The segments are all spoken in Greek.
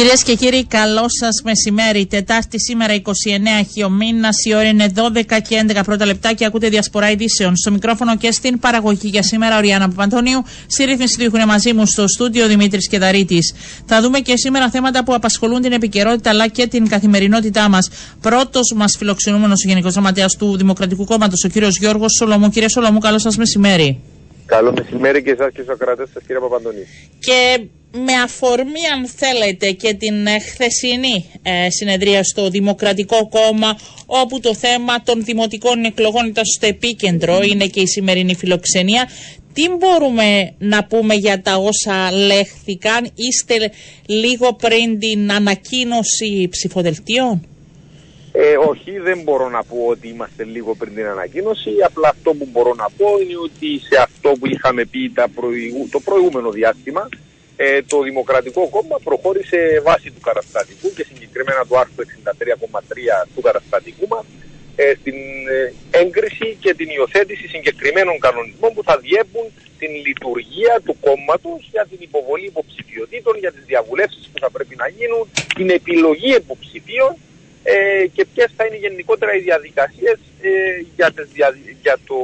Κυρίες και κύριοι, καλό σας μεσημέρι. Τετάρτη σήμερα 29 χιομήνα. Η ώρα είναι 12 και 11 πρώτα λεπτά και ακούτε διασπορά ειδήσεων. Στο μικρόφωνο και στην παραγωγή για σήμερα ο Ριάννα Παπαντονίου. Στη ρύθμιση του έχουν μαζί μου στο στούντιο Δημήτρης Κεδαρίτη. Θα δούμε και σήμερα θέματα που απασχολούν την επικαιρότητα αλλά και την καθημερινότητά μας. Πρώτος μας φιλοξενούμενος ο Γενικός Γραμματέας του Δημοκρατικού Κόμματος, ο κύριος Γιώργος Σολομού. Κύριε Σολομού, καλό σας μεσημέρι. Καλό μεσημέρι και εσάς και στους ακροατές σας, κύριε Παπαντονίου. Και με αφορμή αν θέλετε και την ε, χθεσινή ε, συνεδρία στο Δημοκρατικό Κόμμα όπου το θέμα των δημοτικών εκλογών ήταν στο επίκεντρο, είναι και η σημερινή φιλοξενία. Τι μπορούμε να πούμε για τα όσα λέχθηκαν, είστε λίγο πριν την ανακοίνωση ψηφοδελτίων; Ε, όχι, δεν μπορώ να πω ότι είμαστε λίγο πριν την ανακοίνωση. Απλά αυτό που μπορώ να πω είναι ότι σε αυτό που είχαμε πει τα το προηγούμενο διάστημα, ε, το Δημοκρατικό Κόμμα προχώρησε βάση του καταστατικού και συγκεκριμένα του άρθρου 63,3 του καταστατικού μας ε, στην ε, έγκριση και την υιοθέτηση συγκεκριμένων κανονισμών που θα διέπουν την λειτουργία του κόμματος για την υποβολή υποψηφιωτήτων, για τις διαβουλεύσεις που θα πρέπει να γίνουν, την επιλογή υποψηφίων ε, και ποιες θα είναι γενικότερα οι διαδικασίες ε, για, για το,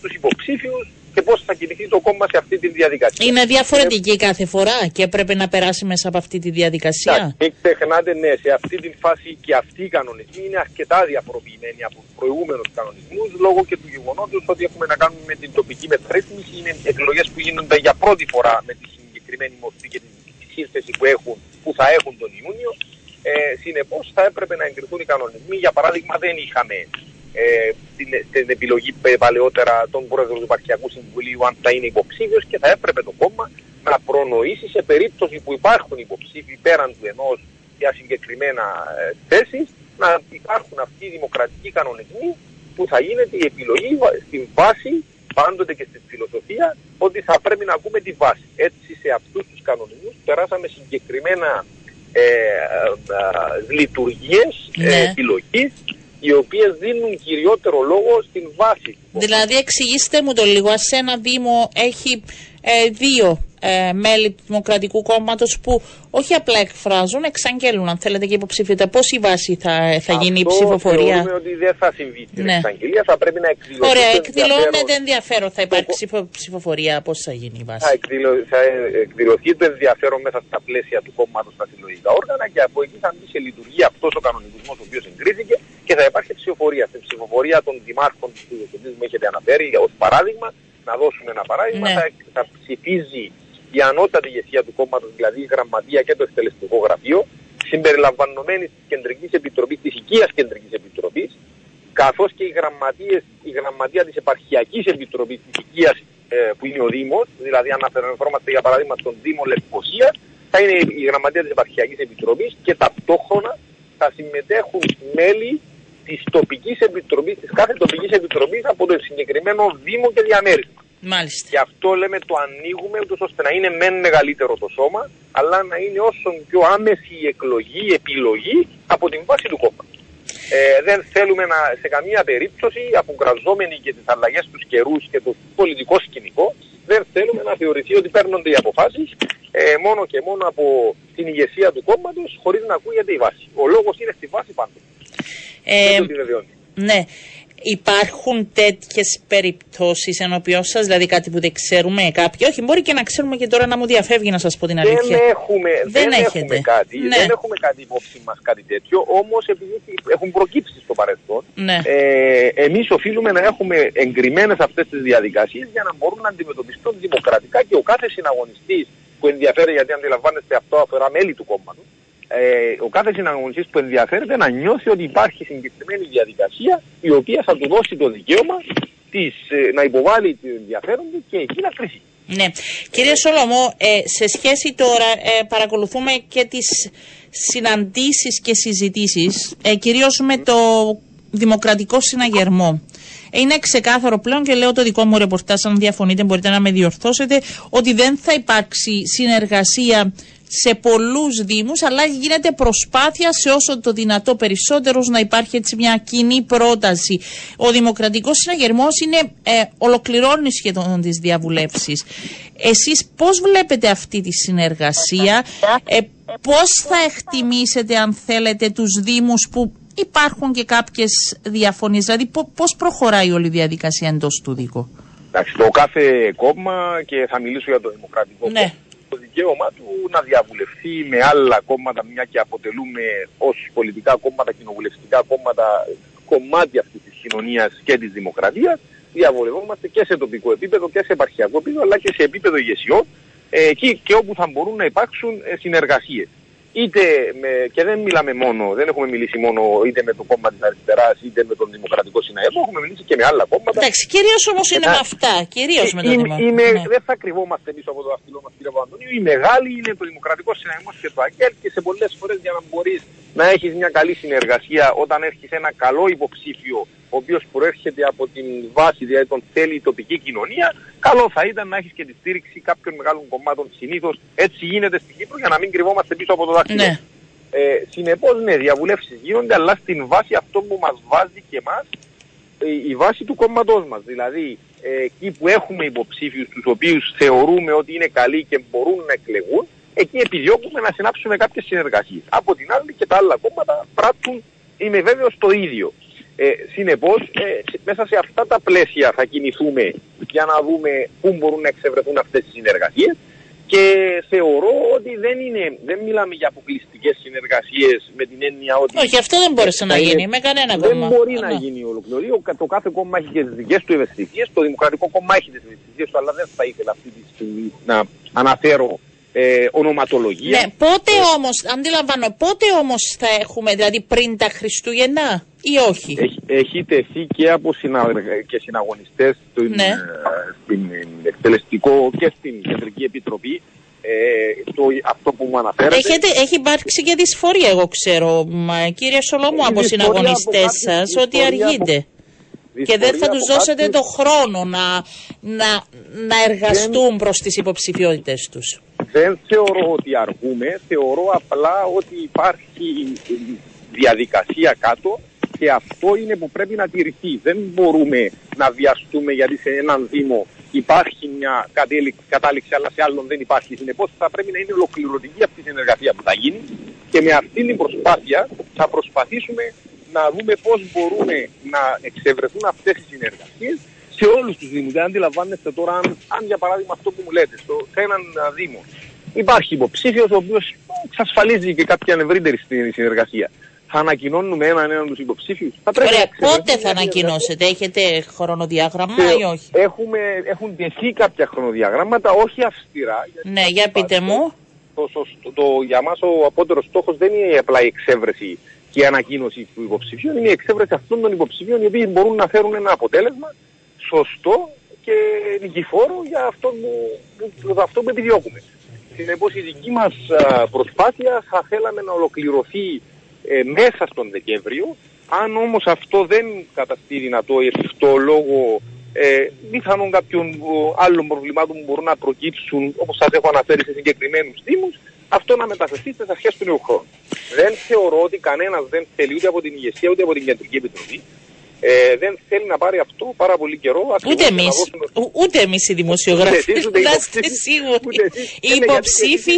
τους υποψήφιους και πώς θα κινηθεί το κόμμα σε αυτή τη διαδικασία. Είναι διαφορετική ε, κάθε φορά και πρέπει να περάσει μέσα από αυτή τη διαδικασία. Μην ξεχνάτε, ναι, σε αυτή τη φάση και αυτοί οι κανονισμοί είναι αρκετά διαφοροποιημένοι από τους προηγούμενους κανονισμούς λόγω και του γεγονότος ότι έχουμε να κάνουμε με την τοπική μεταρρύθμιση. Είναι εκλογές που γίνονται για πρώτη φορά με τη συγκεκριμένη μορφή και τη σύνθεση που, έχουν, που θα έχουν τον Ιούνιο. Ε, Συνεπώς θα έπρεπε να εγκριθούν οι κανονισμοί. Για παράδειγμα, δεν είχαμε ε, την, την επιλογή παλαιότερα των πρόεδρων του Υπαρχιακού Συμβουλίου αν θα είναι υποψήφιος και θα έπρεπε το κόμμα να προνοήσει σε περίπτωση που υπάρχουν υποψήφοι πέραν του ενός για συγκεκριμένα ε, θέσεις να υπάρχουν αυτοί οι δημοκρατικοί κανονισμοί που θα γίνεται η επιλογή στην βάση πάντοτε και στη φιλοσοφία ότι θα πρέπει να ακούμε τη βάση. Έτσι σε αυτούς τους κανονισμούς περάσαμε συγκεκριμένα ε, ε, ε λειτουργίες ναι. επιλογής οι οποίες δίνουν κυριότερο λόγο στην βάση. Δηλαδή εξηγήστε μου το λίγο, ας ένα Δήμο έχει ε, δύο ε, μέλη του Δημοκρατικού Κόμματος που όχι απλά εκφράζουν, εξαγγέλουν αν θέλετε και υποψηφιότητα. Πώς η βάση θα, θα γίνει η ψηφοφορία; Θεωρούμε ότι δεν θα συμβεί στην ναι. εξαγγελία, θα πρέπει να εκδηλωθεί. Ωραία, εκδηλώνεται ενδιαφέρον. Θα υπάρξει ψηφοφορία, πώς θα γίνει η βάση; Θα, εκδηλω, θα εκδηλωθεί το ενδιαφέρον μέσα στα πλαίσια του κόμματος στα συλλογικά όργανα και από εκεί θα μπει σε λειτουργία αυτός ο κανονισμός ο οποίος εγκρίθηκε και θα υπάρχει ψηφοφορία. Στην ψηφοφορία των δημάρχων του μου έχετε αναφέρει ως παράδειγμα, να δώσουμε ένα παράδειγμα, ναι. θα, θα ψηφίζει η ανώτατη ηγεσία του κόμματος, δηλαδή η γραμματεία και το εκτελεστικό γραφείο, συμπεριλαμβανομένης της Κεντρικής Επιτροπής, της οικίας Κεντρικής Επιτροπής, καθώς και οι γραμματείες, η γραμματεία της Επαρχιακής Επιτροπής της οικίας ε, που είναι ο Δήμος, δηλαδή αν αναφερόμαστε για παράδειγμα στον Δήμο Λευκοσία, θα είναι η γραμματεία της Επαρχιακής Επιτροπής και ταυτόχρονα θα συμμετέχουν μέλη της τοπικής επιτροπής, της κάθε τοπικής επιτροπής από το συγκεκριμένο Δήμο και διαμέρισμα. Μάλιστα. Γι' αυτό λέμε το ανοίγουμε ούτως ώστε να είναι μεν μεγαλύτερο το σώμα, αλλά να είναι όσο πιο άμεση η εκλογή, η επιλογή από την βάση του κόμματος. Ε, δεν θέλουμε να, σε καμία περίπτωση, αποκραζόμενοι και τις αλλαγές τους καιρούς και το πολιτικό σκηνικό, δεν θέλουμε να θεωρηθεί ότι παίρνονται οι αποφάσεις ε, μόνο και μόνο από την ηγεσία του κόμματος, χωρίς να ακούγεται η βάση. Ο λόγος είναι στη βάση πάντοτε. Ε, ναι. Υπάρχουν τέτοιες περιπτώσεις ενώπιον σας, δηλαδή κάτι που δεν ξέρουμε, κάποιοι; Όχι, μπορεί και να ξέρουμε και τώρα να μου διαφεύγει να σας πω την αλήθεια. Δεν έχουμε, δεν, δεν έχουμε κάτι, ναι. δεν έχουμε κάτι υπόψη μας κάτι τέτοιο, όμως επειδή έχουν προκύψει στο παρελθόν, ναι. ε, εμείς οφείλουμε να έχουμε εγκριμένες αυτές τις διαδικασίες για να μπορούν να αντιμετωπιστούν δημοκρατικά και ο κάθε συναγωνιστής που ενδιαφέρει, γιατί αντιλαμβάνεστε αυτό αφορά μέλη του κόμματος, ε, ο κάθε συναγωνιστής που ενδιαφέρεται να νιώθει ότι υπάρχει συγκεκριμένη διαδικασία η οποία θα του δώσει το δικαίωμα της, ε, να υποβάλει το ενδιαφέρον του και εκεί να κρίσει. Ναι. Κύριε Σολομό, ε, σε σχέση τώρα ε, παρακολουθούμε και τις συναντήσεις και συζητήσεις, ε, κυρίως με το Δημοκρατικό Συναγερμό. Είναι ξεκάθαρο πλέον και λέω το δικό μου ρεπορτάζ, αν διαφωνείτε μπορείτε να με διορθώσετε, ότι δεν θα υπάρξει συνεργασία σε πολλούς δήμους αλλά γίνεται προσπάθεια σε όσο το δυνατό περισσότερος να υπάρχει έτσι μια κοινή πρόταση. Ο Δημοκρατικός Συναγερμός είναι, ε, ολοκληρώνει σχεδόν τις διαβουλεύσεις. Εσείς πώς βλέπετε αυτή τη συνεργασία, ε, πώς θα εκτιμήσετε αν θέλετε τους Δήμους που υπάρχουν και κάποιες διαφωνίες, δηλαδή πώς προχωράει όλη η διαδικασία εντός του Δίκου; Εντάξει, το κάθε κόμμα και θα μιλήσω για το Δημοκρατικό ναι. Το δικαίωμα του να διαβουλευτεί με άλλα κόμματα, μια και αποτελούμε ως πολιτικά κόμματα, κοινοβουλευτικά κόμματα, κομμάτι αυτής της κοινωνίας και της δημοκρατίας, διαβολευόμαστε και σε τοπικό επίπεδο και σε επαρχιακό επίπεδο, αλλά και σε επίπεδο ηγεσιών, ε, εκεί και όπου θα μπορούν να υπάρξουν ε, συνεργασίες είτε με, και δεν μιλάμε μόνο, δεν έχουμε μιλήσει μόνο είτε με το κόμμα της αριστεράς είτε με τον Δημοκρατικό Συναγερμό, έχουμε μιλήσει και με άλλα κόμματα. Εντάξει, κυρίως όμως είναι με αυτά. Κυρίως με τον Δημοκρατικό. Ναι. Δεν θα κρυβόμαστε πίσω από το δαχτυλό μας, κύριε Παπαντονίου. Η μεγάλη είναι το Δημοκρατικό Συναγερμό και το ΑΚΕΛ και σε πολλές φορές για να μπορείς να έχεις μια καλή συνεργασία όταν έχει ένα καλό υποψήφιο ο οποίος προέρχεται από την βάση, δηλαδή τον θέλει η τοπική κοινωνία, καλό θα ήταν να έχεις και τη στήριξη κάποιων μεγάλων κομμάτων. Συνήθως έτσι γίνεται στην Κύπρο για να μην κρυβόμαστε πίσω από το δάχτυλο. Ναι. Ε, Συνεπώς, ναι, διαβουλεύσεις γίνονται, αλλά στην βάση αυτό που μας βάζει και εμάς, ε, η βάση του κόμματός μας. Δηλαδή, ε, εκεί που έχουμε υποψήφιους, τους οποίους θεωρούμε ότι είναι καλοί και μπορούν να εκλεγούν, εκεί επιδιώκουμε να συνάψουμε κάποιες συνεργασίες. Από την άλλη και τα άλλα κόμματα πράττουν, είμαι βέβαιος, το ίδιο. Ε, συνεπώς, ε, μέσα σε αυτά τα πλαίσια θα κινηθούμε για να δούμε πού μπορούν να εξευρεθούν αυτές οι συνεργασίες και θεωρώ ότι δεν, είναι, δεν μιλάμε για αποκλειστικές συνεργασίες με την έννοια ότι. Όχι, αυτό δεν μπορούσε να γίνει με κανένα κόμμα. Δεν μπορεί να γίνει ολοκληρή. Το κάθε κόμμα έχει και τις δικές του ευαισθησίες. Το Δημοκρατικό Κόμμα έχει τις ευαισθησίες του, αλλά δεν θα ήθελα αυτή τη στιγμή να αναφέρω ε, ονοματολογία. Ναι, πότε ε, όμως, αντιλαμβάνω, πότε όμως θα έχουμε, δηλαδή πριν τα Χριστούγεννα ή όχι; Έχει, έχει τεθεί και από συναγωνιστέ και συναγωνιστές στην, ναι. Ε, στην εκτελεστικό και στην Κεντρική Επιτροπή ε, το, αυτό που μου αναφέρατε. Έχετε, έχει υπάρξει και δυσφορία, εγώ ξέρω, μα, κύριε Σολόμου, από συναγωνιστές σας, ότι αργείτε. Και δεν θα τους δώσετε το χρόνο να, να, να εργαστούν δεν... προς τις υποψηφιότητες τους. Δεν θεωρώ ότι αργούμε, θεωρώ απλά ότι υπάρχει διαδικασία κάτω και αυτό είναι που πρέπει να τηρηθεί. Δεν μπορούμε να βιαστούμε γιατί σε έναν Δήμο υπάρχει μια κατάληξη αλλά σε άλλον δεν υπάρχει. Συνεπώς θα πρέπει να είναι ολοκληρωτική αυτή η συνεργασία που θα γίνει και με αυτή την προσπάθεια θα προσπαθήσουμε να δούμε πώς μπορούμε να εξευρεθούν αυτές οι συνεργασίες σε όλους τους Δήμους. Δεν αντιλαμβάνεστε τώρα αν, αν για παράδειγμα αυτό που μου λέτε, στο, σε έναν Δήμο υπάρχει υποψήφιος ο οποίος εξασφαλίζει και κάποια ευρύτερη συνεργασία. Θα ανακοινώνουμε έναν έναν τους υποψήφιους; Θα πρέπει Ωραία, πότε θα ανακοινώσετε, έχετε χρονοδιάγραμμα ή όχι; Έχουμε, έχουν τεθεί κάποια χρονοδιαγράμματα, όχι αυστηρά. Ναι, για πείτε μου. Το, το, το, για μας ο απότερος στόχος δεν είναι απλά η εξέβρεση και η ανακοίνωση του υποψηφίου είναι η εξέβρεση αυτών των υποψηφίων οι οποίοι μπορούν να φέρουν ένα αποτέλεσμα σωστό και νικηφόρο για αυτό που, που, αυτό που επιδιώκουμε. Συνεπώς η δική μας προσπάθεια θα θέλαμε να ολοκληρωθεί ε, μέσα στον Δεκέμβριο. Αν όμως αυτό δεν καταστεί δυνατό εφικτό λόγω ε, πιθανόν κάποιων άλλων προβλημάτων που μπορούν να προκύψουν όπως σας έχω αναφέρει σε συγκεκριμένους δήμους, αυτό να μεταφερθεί στις αρχές του νέου χρόνου. Δεν θεωρώ ότι κανένας δεν θέλει ούτε από την ηγεσία ούτε από την Κεντρική Επιτροπή ε, δεν θέλει να πάρει αυτό πάρα πολύ καιρό. Ούτε εμείς. Ούτε εμείς οι δημοσιογράφοι. Να είστε σίγουροι. Οι υποψήφοι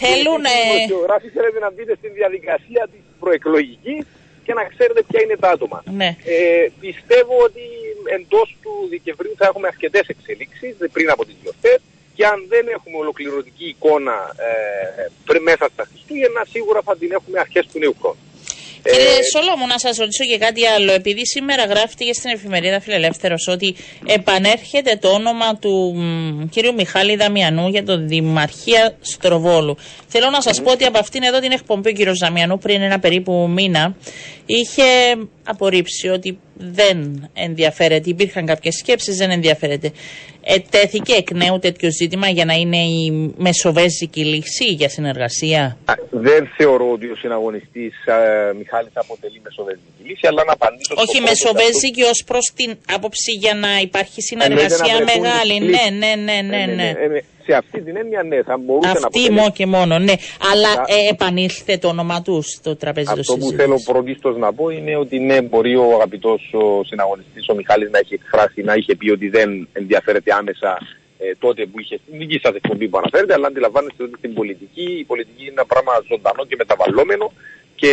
θέλουν. Οι δημοσιογράφοι θέλετε να μπείτε στην διαδικασία της προεκλογικής και να ξέρετε ποια είναι τα άτομα. Ναι. Ε, πιστεύω ότι εντός του Δεκεμβρίου θα έχουμε αρκετές εξελίξεις πριν από τις γιορτές και αν δεν έχουμε ολοκληρωτική εικόνα ε, μέσα στα Χριστούγεννα, σίγουρα θα την έχουμε αρχές του νέου χρόνου. Κύριε ε, Σολόμου, να σας ρωτήσω και κάτι άλλο. Επειδή σήμερα γράφτηκε στην εφημερίδα Φιλελεύθερος ότι επανέρχεται το όνομα του κύριου Μιχάλη Δαμιανού για το Δημαρχία Στροβόλου. Θέλω να σας πω ότι από αυτήν εδώ την εκπομπή ο κύριος Δαμιανού πριν ένα περίπου μήνα είχε απορρίψει ότι δεν ενδιαφέρεται. Υπήρχαν κάποιες σκέψεις, δεν ενδιαφέρεται. Ετέθηκε εκ νέου τέτοιο ζήτημα για να είναι η μεσοβέζικη λύση για συνεργασία; Δεν θεωρώ ότι ο συναγωνιστής Μιχάλης αποτελεί μεσοβέζικη λύση, αλλά να απαντήσω. Όχι, μεσοβέζικη ως προς την άποψη για να υπάρχει συνεργασία μεγάλη. Ναι, ναι, ναι, ναι. ναι. Σε αυτή την έννοια, ναι, θα μπορούσε αυτή να Αυτή μόνο και μόνο, ναι. Αλλά ε, επανήλθε το όνομα του στο τραπέζι του Αυτό που θέλω πρωτίστω να πω είναι ότι ναι, μπορεί ο αγαπητός συναγωνιστής ο Μιχάλης να έχει εκφράσει, να είχε πει ότι δεν ενδιαφέρεται άμεσα ε, τότε που είχε στην δική σας εκπομπή που αναφέρετε, αλλά αντιλαμβάνεστε ότι στην πολιτική, η πολιτική είναι ένα πράγμα ζωντανό και μεταβαλλόμενο και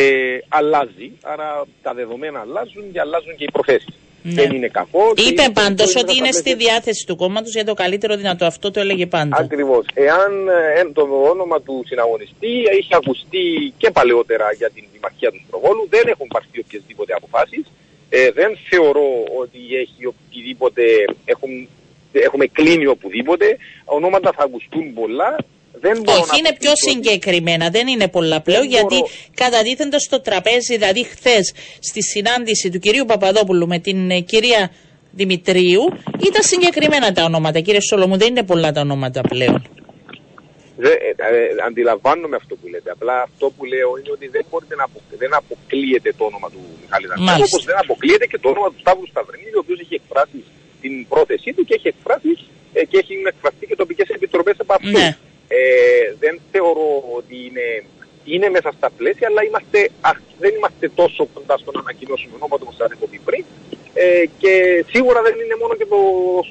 αλλάζει. Άρα τα δεδομένα αλλάζουν και αλλάζουν και οι προθέσεις. Ναι. Δεν είναι κακό. Είπε πάντως ότι είναι στη διάθεση του κόμματος για το καλύτερο δυνατό. Αυτό το έλεγε πάντα. Ακριβώς. Εάν ε, το όνομα του συναγωνιστή έχει ακουστεί και παλαιότερα για την δημαρχία του Στροβόλου, δεν έχουν πάρθει οποιασδήποτε αποφάσεις. Ε, δεν θεωρώ ότι έχει οτιδήποτε, έχουν, έχουμε κλείνει οπουδήποτε. Ονόματα θα ακουστούν πολλά. Δεν Όχι, είναι πιο συγκεκριμένα, δεν είναι πολλά πλέον, γιατί μπορώ... καταδίθενται στο τραπέζι, δηλαδή χθες στη συνάντηση του κυρίου Παπαδόπουλου με την ε, κυρία Δημητρίου, ήταν συγκεκριμένα τα ονόματα. Κύριε Σολομού, δεν είναι πολλά τα ονόματα πλέον. Δεν, ε, ε, αντιλαμβάνομαι αυτό που λέτε. Απλά αυτό που λέω είναι ότι δεν, μπορείτε να δεν αποκλείεται το όνομα του Μιχάλη Δανδρέου, όπως δεν αποκλείεται και το όνομα του Σταύρου Σταυρινίδη, ο οποίος έχει εκφράσει την πρόθεσή του και έχει εκφράσει ε, και έχει εκφραστεί και τοπικές επιτροπές από αυτού. Ναι. Ε, δεν θεωρώ ότι είναι, είναι μέσα στα πλαίσια, αλλά είμαστε, α, δεν είμαστε τόσο κοντά στο να ανακοινώσουμε ονόματα όπως σας έχω πει πριν. Ε, και σίγουρα δεν είναι μόνο και το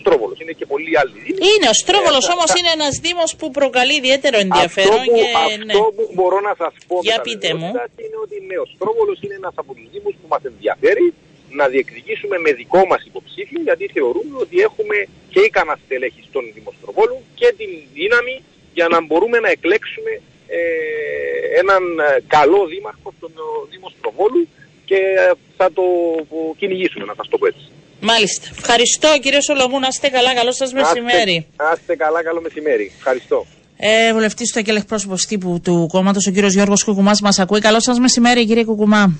Στρόβολος, είναι και πολλοί άλλοι δήμοι. Είναι, ο Στρόβολος ε, όμως είναι ένας Δήμος που προκαλεί ιδιαίτερο ενδιαφέρον. Αυτό, που, και, ναι. αυτό που μπορώ να σας πω Για πείτε μου. είναι ότι ναι, ο Στρόβολος είναι ένας από τους Δήμους που μας ενδιαφέρει να διεκδικήσουμε με δικό μας υποψήφιο, γιατί θεωρούμε ότι έχουμε και ικανά στελέχη στον Δημοστροβόλου και την δύναμη για να μπορούμε να εκλέξουμε ε, έναν ε, καλό δήμαρχο στον Δήμο Στροβόλου και θα το κυνηγήσουμε, να σας το πω έτσι. Μάλιστα. Ευχαριστώ κύριε Σολομού. Να είστε καλά. Καλό σας μεσημέρι. Να είστε καλά. Καλό μεσημέρη. Ευχαριστώ. Ε, Βουλευτής του ΑΚΕΛ εκπρόσωπος τύπου του κόμματος, ο κύριος Γιώργος Κουκουμάς, μας ακούει. Καλό σας μεσημέρι, κύριε Κουκουμά.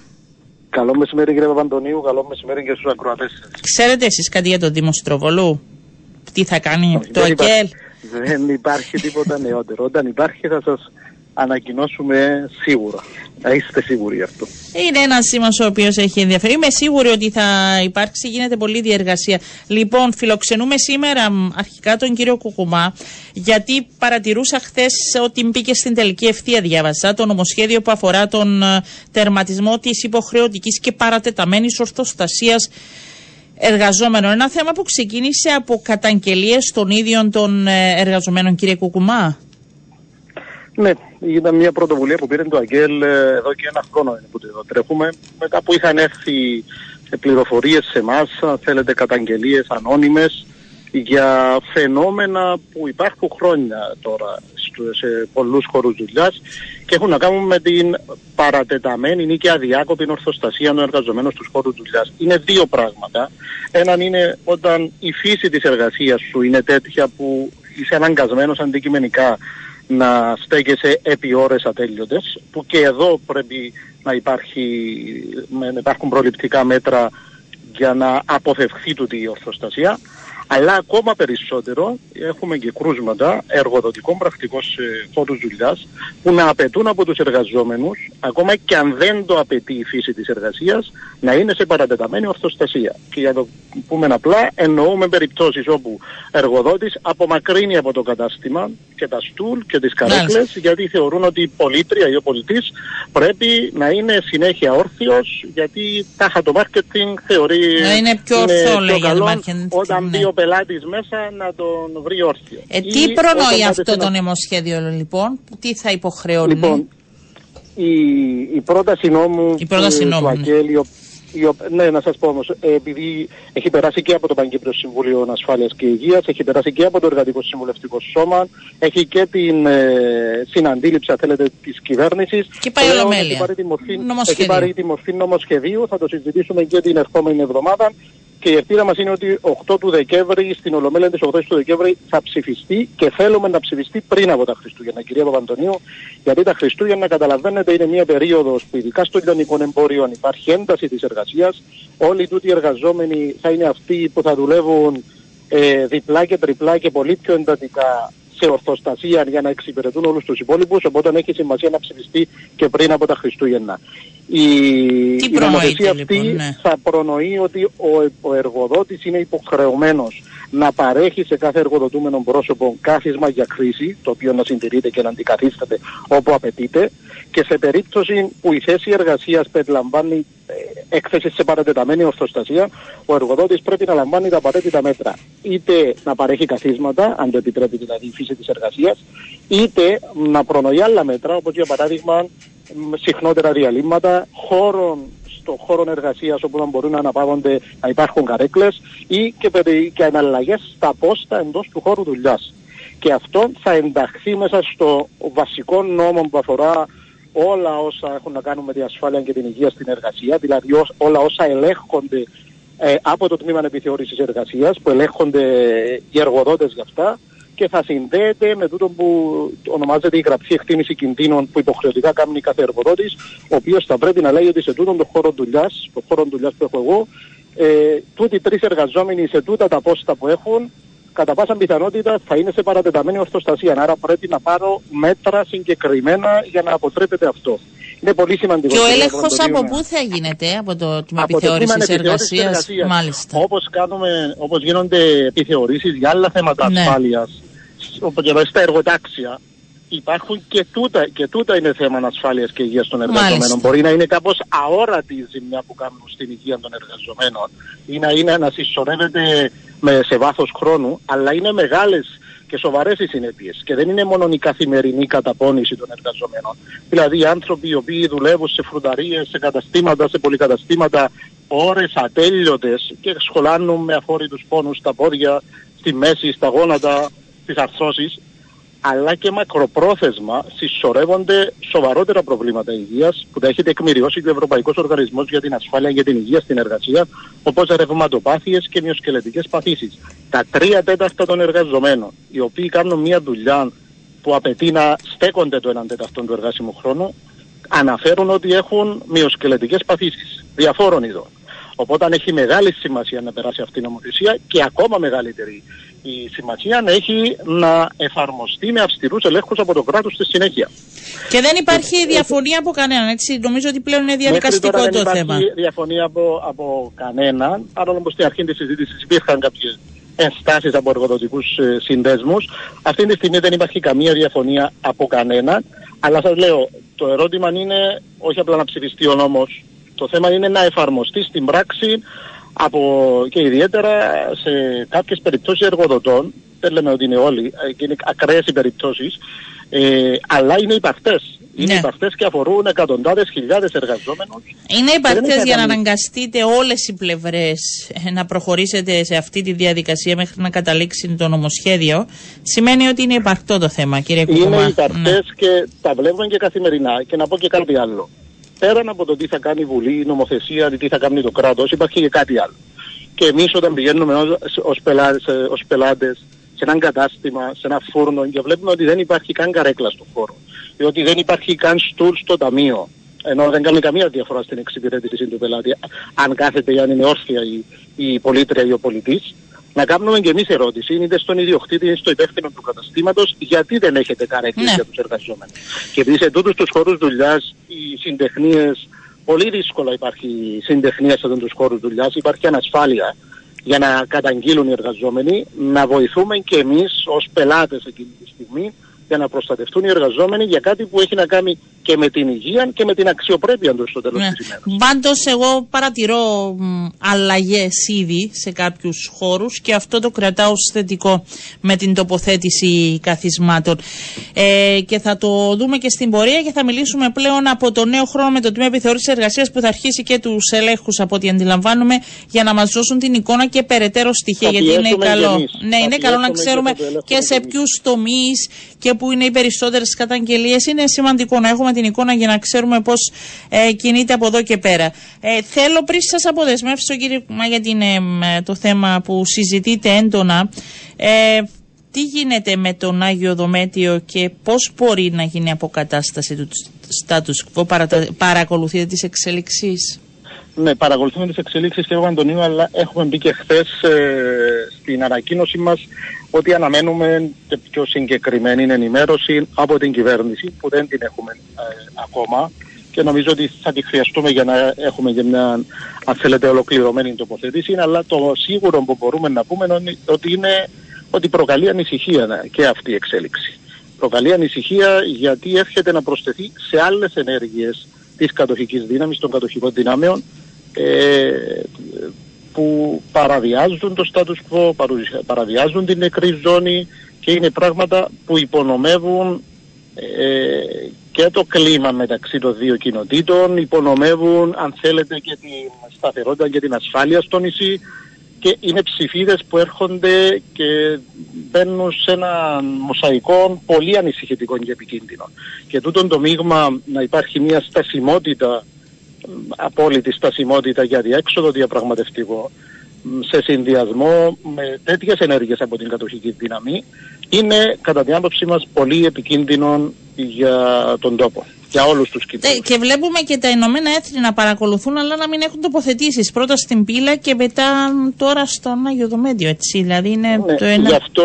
Καλό μεσημέρι, κύριε Παπαντονίου. Καλό μεσημέρι και στους ακροατές. Ξέρετε εσείς κάτι για τον Δήμο Στροβολού, τι θα κάνει το ΑΚΕΛ. Δεν υπάρχει τίποτα νεότερο. Όταν υπάρχει θα σας ανακοινώσουμε σίγουρα. Να είστε σίγουροι γι' αυτό. Είναι ένας σήμας ο οποίος έχει ενδιαφέρει. Είμαι σίγουρη ότι θα υπάρξει, γίνεται πολλή διεργασία. Λοιπόν, φιλοξενούμε σήμερα αρχικά τον κύριο Κουκουμά, γιατί παρατηρούσα χθες ότι μπήκε στην τελική ευθεία, διάβασα, το νομοσχέδιο που αφορά τον ε, τερματισμό της υποχρεωτικής και παρατεταμένης ορθοστασίας εργαζόμενων. Ένα θέμα που ξεκίνησε από καταγγελίες των ίδιων των ε, εργαζομένων, κύριε Κουκουμά. Ναι, ήταν μια πρωτοβουλία που πήρε το Αγγέλ ε, εδώ και ένα χρόνο που το τρέχουμε. Μετά που είχαν έρθει πληροφορίες σε εμάς, θέλετε καταγγελίες ανώνυμες για φαινόμενα που υπάρχουν χρόνια τώρα σε πολλούς χώρους δουλειάς και έχουν να κάνουν με την παρατεταμένη ή και αδιάκοπη ορθοστασία των εργαζομένων στους χώρους δουλειάς. Είναι δύο πράγματα. Έναν είναι όταν η φύση της εργασίας σου είναι τέτοια που είσαι αναγκασμένος αντικειμενικά να στέκεσαι επί ώρες ατέλειωτες, που και εδώ πρέπει να, υπάρχει, να υπάρχουν προληπτικά μέτρα για να αποφευχθεί τούτη η ορθοστασία. Αλλά ακόμα περισσότερο έχουμε και κρούσματα εργοδοτικών πρακτικών σε χώρους δουλειάς που να απαιτούν από τους εργαζόμενους, ακόμα και αν δεν το απαιτεί η φύση της εργασίας, να είναι σε παρατεταμένη ορθοστασία. Και για να το πούμε απλά, εννοούμε περιπτώσεις όπου εργοδότης απομακρύνει από το κατάστημα και τα στούλ και τις καρέκλες, γιατί θεωρούν ότι η πολίτρια ή ο πολιτής πρέπει να είναι συνέχεια όρθιος, γιατί τάχα το marketing θεωρεί. Να είναι πιο ορθό, λέει, καλό, όταν ναι. μπει ο πελάτης μέσα να τον βρει όρθιο. Ε, τι προνοεί αυτό το νομοσχέδιο, λοιπόν, τι θα υποχρεώνει; Λοιπόν, η, η πρόταση νόμου η πρόταση νόμου, του ναι. Αγγέλη, ναι, να σας πω όμως, ε, επειδή έχει περάσει και από το Παγκύπριο Συμβούλιο Ασφάλεια και Υγείας, έχει περάσει και από το Εργατικό Συμβουλευτικό Σώμα, έχει και την ε, συναντήληψη, αν θέλετε, της κυβέρνησης. Και πάει ολομέλεια. Έχει πάρει τη μορφή, έχει πάρει τη μορφή νομοσχεδίου, θα το συζητήσουμε και την ερχόμενη εβδομάδα. Και η ελπίδα μας είναι ότι 8 του Δεκέμβρη, στην Ολομέλεια της 8 του Δεκέμβρη, θα ψηφιστεί και θέλουμε να ψηφιστεί πριν από τα Χριστούγεννα, κυρία Παπαντονίου. Γιατί τα Χριστούγεννα, καταλαβαίνετε, είναι μια περίοδος που ειδικά στο ελληνικό εμπόριο υπάρχει ένταση της εργασίας. Όλοι τούτοι οι εργαζόμενοι θα είναι αυτοί που θα δουλεύουν ε, διπλά και τριπλά και πολύ πιο εντατικά σε ορθοστασία για να εξυπηρετούν όλους τους υπόλοιπους. Οπότε έχει σημασία να ψηφιστεί και πριν από τα Χριστούγεννα. Η, η νομοθεσία αυτή λοιπόν, ναι. θα προνοεί ότι ο, ο εργοδότης είναι υποχρεωμένος να παρέχει σε κάθε εργοδοτούμενο πρόσωπο κάθισμα για κρίση, το οποίο να συντηρείται και να αντικαθίσταται όπου απαιτείται και σε περίπτωση που η θέση εργασίας περιλαμβάνει έκθεσης σε παρατεταμένη ορθοστασία, ο εργοδότης πρέπει να λαμβάνει τα απαραίτητα μέτρα. Είτε να παρέχει καθίσματα, αν το επιτρέπει δηλαδή η φύση της εργασίας, είτε να προνοεί άλλα μέτρα, όπως για παράδειγμα συχνότερα διαλύματα, χώρων στο χώρο εργασίας όπου να μπορούν να αναπαύονται να υπάρχουν καρέκλες ή και, και εναλλαγέ στα πόστα εντός του χώρου δουλειάς. Και αυτό θα ενταχθεί μέσα στο βασικό νόμο που αφορά όλα όσα έχουν να κάνουν με τη ασφάλεια και την υγεία στην εργασία, δηλαδή όλα όσα ελέγχονται ε, από το τμήμα επιθεώρηση εργασίας, που ελέγχονται οι εργοδότες για αυτά και θα συνδέεται με τούτο που ονομάζεται η γραπτή εκτίμηση κινδύνων που υποχρεωτικά κάνει κάθε εργοδότη, ο οποίος θα πρέπει να λέει ότι σε τούτον τον χώρο δουλειάς, το χώρο δουλειάς που έχω εγώ, ε, τούτοι τρεις εργαζόμενοι σε τούτα τα πόστα που έχουν, κατά πάσα πιθανότητα θα είναι σε παρατεταμένη ορθοστασία. Άρα πρέπει να πάρω μέτρα συγκεκριμένα για να αποτρέπεται αυτό. Είναι πολύ σημαντικό. Και ο έλεγχος από πού θα γίνεται, από το τμήμα επιθεώρησης εργασίας, μάλιστα. Όπως όπως γίνονται επιθεωρήσεις για άλλα θέματα ναι. ασφάλειας, όπως και στα εργοτάξια, υπάρχουν και τούτα, και τούτα είναι θέμα ασφάλεια και υγείας των εργαζομένων. Μπορεί να είναι κάπως αόρατη η ζημιά που κάνουν στην υγεία των εργαζομένων ή να είναι να συσσωρεύεται με, σε βάθος χρόνου, αλλά είναι μεγάλες και σοβαρές οι συνέπειες. Και δεν είναι μόνο η καθημερινή καταπώνηση των εργαζομένων. Δηλαδή, οι άνθρωποι οι οποίοι δουλεύουν σε φρουταρίες, σε καταστήματα, σε πολυκαταστήματα, ώρες ατέλειωτες και σχολάνουν με αφόρητους πόνους στα πόδια, στη μέση, στα γόνατα, στις αρθρώσεις, αλλά και μακροπρόθεσμα συσσωρεύονται σοβαρότερα προβλήματα υγείας που τα έχει τεκμηριώσει και ο Ευρωπαϊκός Οργανισμός για την Ασφάλεια και την Υγεία στην Εργασία, όπως ρευματοπάθειες και μυοσκελετικέ παθήσεις. Τα τρία τέταρτα των εργαζομένων, οι οποίοι κάνουν μια δουλειά που απαιτεί να στέκονται το έναν τέταρτο του εργάσιμου χρόνου, αναφέρουν ότι έχουν μυοσκελετικέ παθήσεις διαφόρων ειδών. Οπότε έχει μεγάλη σημασία να περάσει αυτή η νομοθεσία και ακόμα μεγαλύτερη η σημασία να έχει να εφαρμοστεί με αυστηρούς ελέγχους από το κράτος στη συνέχεια. Και δεν υπάρχει ε, διαφωνία από κανέναν, έτσι; Νομίζω ότι πλέον είναι διαδικαστικό το θέμα. Δεν υπάρχει διαφωνία από, από κανέναν, παρόλο που στην αρχή της συζήτησης υπήρχαν κάποιες ενστάσεις από εργοδοτικούς ε, συνδέσμους. Αυτή τη στιγμή δεν υπάρχει καμία διαφωνία από κανέναν. Αλλά σας λέω, το ερώτημα είναι όχι απλά να ψηφιστεί ο νόμος. Το θέμα είναι να εφαρμοστεί στην πράξη από, και ιδιαίτερα σε κάποιες περιπτώσεις εργοδοτών, δεν λέμε ότι είναι όλοι, ε, και είναι ακραίες οι περιπτώσεις, ε, αλλά είναι υπαρκτές. Είναι ναι. υπαρκτές και αφορούν εκατοντάδες χιλιάδες εργαζόμενους. Είναι υπαρκτές για να αναγκαστείτε όλες οι πλευρές ε, να προχωρήσετε σε αυτή τη διαδικασία μέχρι να καταλήξει το νομοσχέδιο. Σημαίνει ότι είναι υπαρκτό το θέμα, κύριε Κουκουμά. Είναι υπαρκτές ναι. και τα βλέπουμε και καθημερινά. Και να πω και κάτι άλλο πέραν από το τι θα κάνει η Βουλή, η νομοθεσία, τι θα κάνει το κράτος, υπάρχει και κάτι άλλο. Και εμείς όταν πηγαίνουμε ως πελάτες σε έναν κατάστημα, σε ένα φούρνο και βλέπουμε ότι δεν υπάρχει καν καρέκλα στο χώρο ή ότι δεν υπάρχει καν στουλ στο ταμείο, ενώ δεν κάνει καμία διαφορά στην εξυπηρέτηση του πελάτη, αν κάθεται ή αν είναι όρθια η, η πολίτρια ή ο πολιτής, να κάνουμε και εμείς ερώτηση, είτε στον ιδιοκτήτη είτε στο υπεύθυνο του καταστήματος, γιατί δεν έχετε καρέκλε ναι. για τους εργαζόμενους. Και επειδή σε τούτους τους χώρους δουλειάς οι συντεχνίες, πολύ δύσκολα υπάρχει συντεχνία σε αυτού τους χώρους δουλειάς, υπάρχει ανασφάλεια για να καταγγείλουν οι εργαζόμενοι, να βοηθούμε και εμείς ως πελάτες εκείνη τη στιγμή για να προστατευτούν οι εργαζόμενοι για κάτι που έχει να κάνει και με την υγεία και με την αξιοπρέπεια τους στο τέλος ναι. της ημέρας. Πάντως, εγώ παρατηρώ αλλαγές ήδη σε κάποιους χώρους και αυτό το κρατάω ως θετικό με την τοποθέτηση καθισμάτων. Ε, και θα το δούμε και στην πορεία και θα μιλήσουμε πλέον από το νέο χρόνο με το Τμήμα Επιθεώρηση Εργασίας που θα αρχίσει και τους ελέγχους από ό,τι αντιλαμβάνουμε για να μας δώσουν την εικόνα και περαιτέρω στοιχεία. γιατί είναι καλό, ναι, είναι καλό να ξέρουμε και, και σε ποιους τομείς και που είναι οι περισσότερες καταγγελίες. Είναι σημαντικό να έχουμε την εικόνα για να ξέρουμε πώς ε, κινείται από εδώ και πέρα. Ε, θέλω πριν σας αποδεσμεύσω, κύριε Κουμά, για την, ε, το θέμα που συζητείτε έντονα. Ε, τι γίνεται με τον Άγιο Δομέτιο και πώς μπορεί να γίνει αποκατάσταση του status quo, παρακολουθείτε τις εξελίξεις; Ναι, παρακολουθούμε τις εξελίξεις και εγώ Αντωνίου, αλλά έχουμε μπει και χθες στην ανακοίνωση μας ότι αναμένουμε και πιο συγκεκριμένη ενημέρωση από την κυβέρνηση που δεν την έχουμε ε, ακόμα και νομίζω ότι θα τη χρειαστούμε για να έχουμε και μια αν θέλετε ολοκληρωμένη τοποθέτηση αλλά το σίγουρο που μπορούμε να πούμε είναι ότι, είναι, ότι προκαλεί ανησυχία και αυτή η εξέλιξη. Προκαλεί ανησυχία γιατί έρχεται να προσθεθεί σε άλλες ενέργειες της κατοχικής δύναμης, των κατοχικών δυνάμεων ε, που παραβιάζουν το status quo, παραβιάζουν την νεκρή ζώνη και είναι πράγματα που υπονομεύουν ε, και το κλίμα μεταξύ των δύο κοινοτήτων, υπονομεύουν αν θέλετε και την σταθερότητα και την ασφάλεια στο νησί και είναι ψηφίδες που έρχονται και μπαίνουν σε ένα μοσαϊκό πολύ ανησυχητικό και επικίνδυνο. Και τούτον το μείγμα να υπάρχει μια στασιμότητα, απόλυτη στασιμότητα για διέξοδο διαπραγματευτικό, σε συνδυασμό με τέτοιες ενέργειες από την κατοχική δύναμη, είναι κατά την άποψή μας πολύ επικίνδυνο για τον τόπο. Για όλους τους Κύπρου. Ε, και βλέπουμε και τα Ηνωμένα Έθνη να παρακολουθούν, αλλά να μην έχουν τοποθετήσεις. Πρώτα στην πύλα και μετά τώρα στον Άγιο Δομέντιο. Έτσι. Δηλαδή είναι ναι, το ένα. Γι' αυτό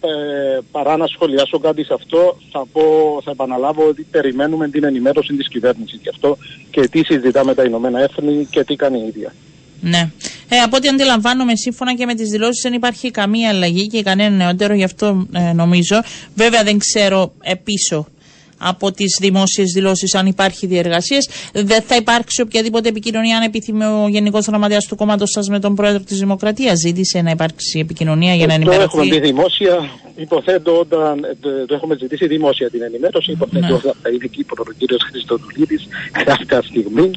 ε, παρά να σχολιάσω κάτι σε αυτό, θα, πω, θα επαναλάβω ότι περιμένουμε την ενημέρωση της κυβέρνησης. Γι' αυτό και τι συζητάμε τα Ηνωμένα Έθνη και τι κάνει η ίδια. Ναι. Ε, από ό,τι αντιλαμβάνομαι, σύμφωνα και με τις δηλώσεις, δεν υπάρχει καμία αλλαγή και κανένα νεότερο, γι' αυτό ε, νομίζω. Βέβαια, δεν ξέρω πίσω από τις δημόσιες δηλώσεις αν υπάρχει διεργασίες. Δεν θα υπάρξει οποιαδήποτε επικοινωνία αν επιθυμεί ο Γενικός Γραμματέας του κόμματος σας με τον Πρόεδρο της Δημοκρατίας. Ζήτησε να υπάρξει επικοινωνία για να ενημερωθεί. Το έχουμε πει δημόσια. Υποθέτω όταν το έχουμε ζητήσει δημόσια την ενημέρωση. Υποθέτω ναι. όταν θα είναι εκεί ο κ. Χριστοδουλίδη κάποια στιγμή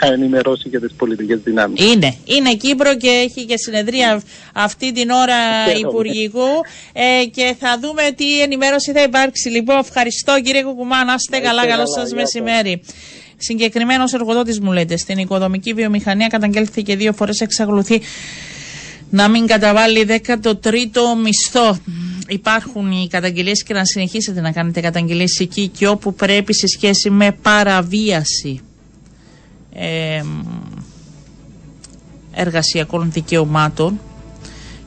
θα ενημερώσει και τις πολιτικές δυνάμεις. Είναι. Είναι Κύπρο και έχει και συνεδρία αυτή την ώρα Υπουργικού ε, και θα δούμε τι ενημέρωση θα υπάρξει. Λοιπόν, ευχαριστώ κύριε Κουκουμά. Να είστε καλά. Καλό σας μεσημέρι. Συγκεκριμένος εργοδότης μου λέτε στην οικοδομική βιομηχανία καταγγέλθηκε δύο φορές εξακολουθεί να μην καταβάλει 13ο μισθό. Υπάρχουν οι καταγγελίες και να συνεχίσετε να κάνετε καταγγελίες εκεί και όπου πρέπει σε σχέση με παραβίαση εργασιακών δικαιωμάτων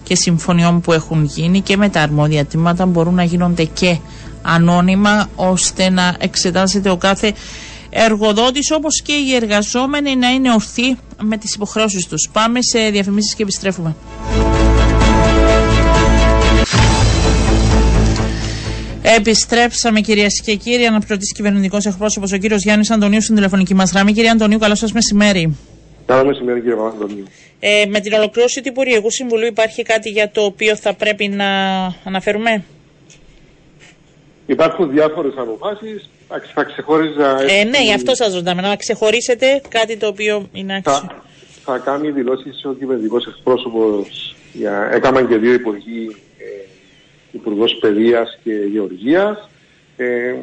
και συμφωνιών που έχουν γίνει και με τα αρμόδια τμήματα μπορούν να γίνονται και ανώνυμα ώστε να εξετάζεται ο κάθε εργοδότης όπως και οι εργαζόμενοι να είναι ορθοί με τις υποχρεώσεις τους. Πάμε σε διαφημίσεις και επιστρέφουμε. Επιστρέψαμε κυρίες και κύριοι. Αναπληρωτής κυβερνητικός εκπρόσωπος ο κύριος Γιάννης Αντωνίου στην τηλεφωνική μας γραμμή. Κύριε Αντωνίου, καλό σας μεσημέρι. Καλό μεσημέρι, κύριε Αντωνίου. Ε, με την ολοκλήρωση του Υπουργικού Συμβουλίου υπάρχει κάτι για το οποίο θα πρέπει να αναφέρουμε; Υπάρχουν διάφορες αποφάσεις. Θα ξεχώριζα. Ε, ναι, γι' αυτό σας ρωτάμε. Να ξεχωρίσετε κάτι το οποίο είναι άξιο. Θα, θα κάνει δηλώσεις ο κυβερνητικός εκπρόσωπος. Έκαναν και δύο υπουργοί Υπουργός Παιδείας και Γεωργίας. Ε,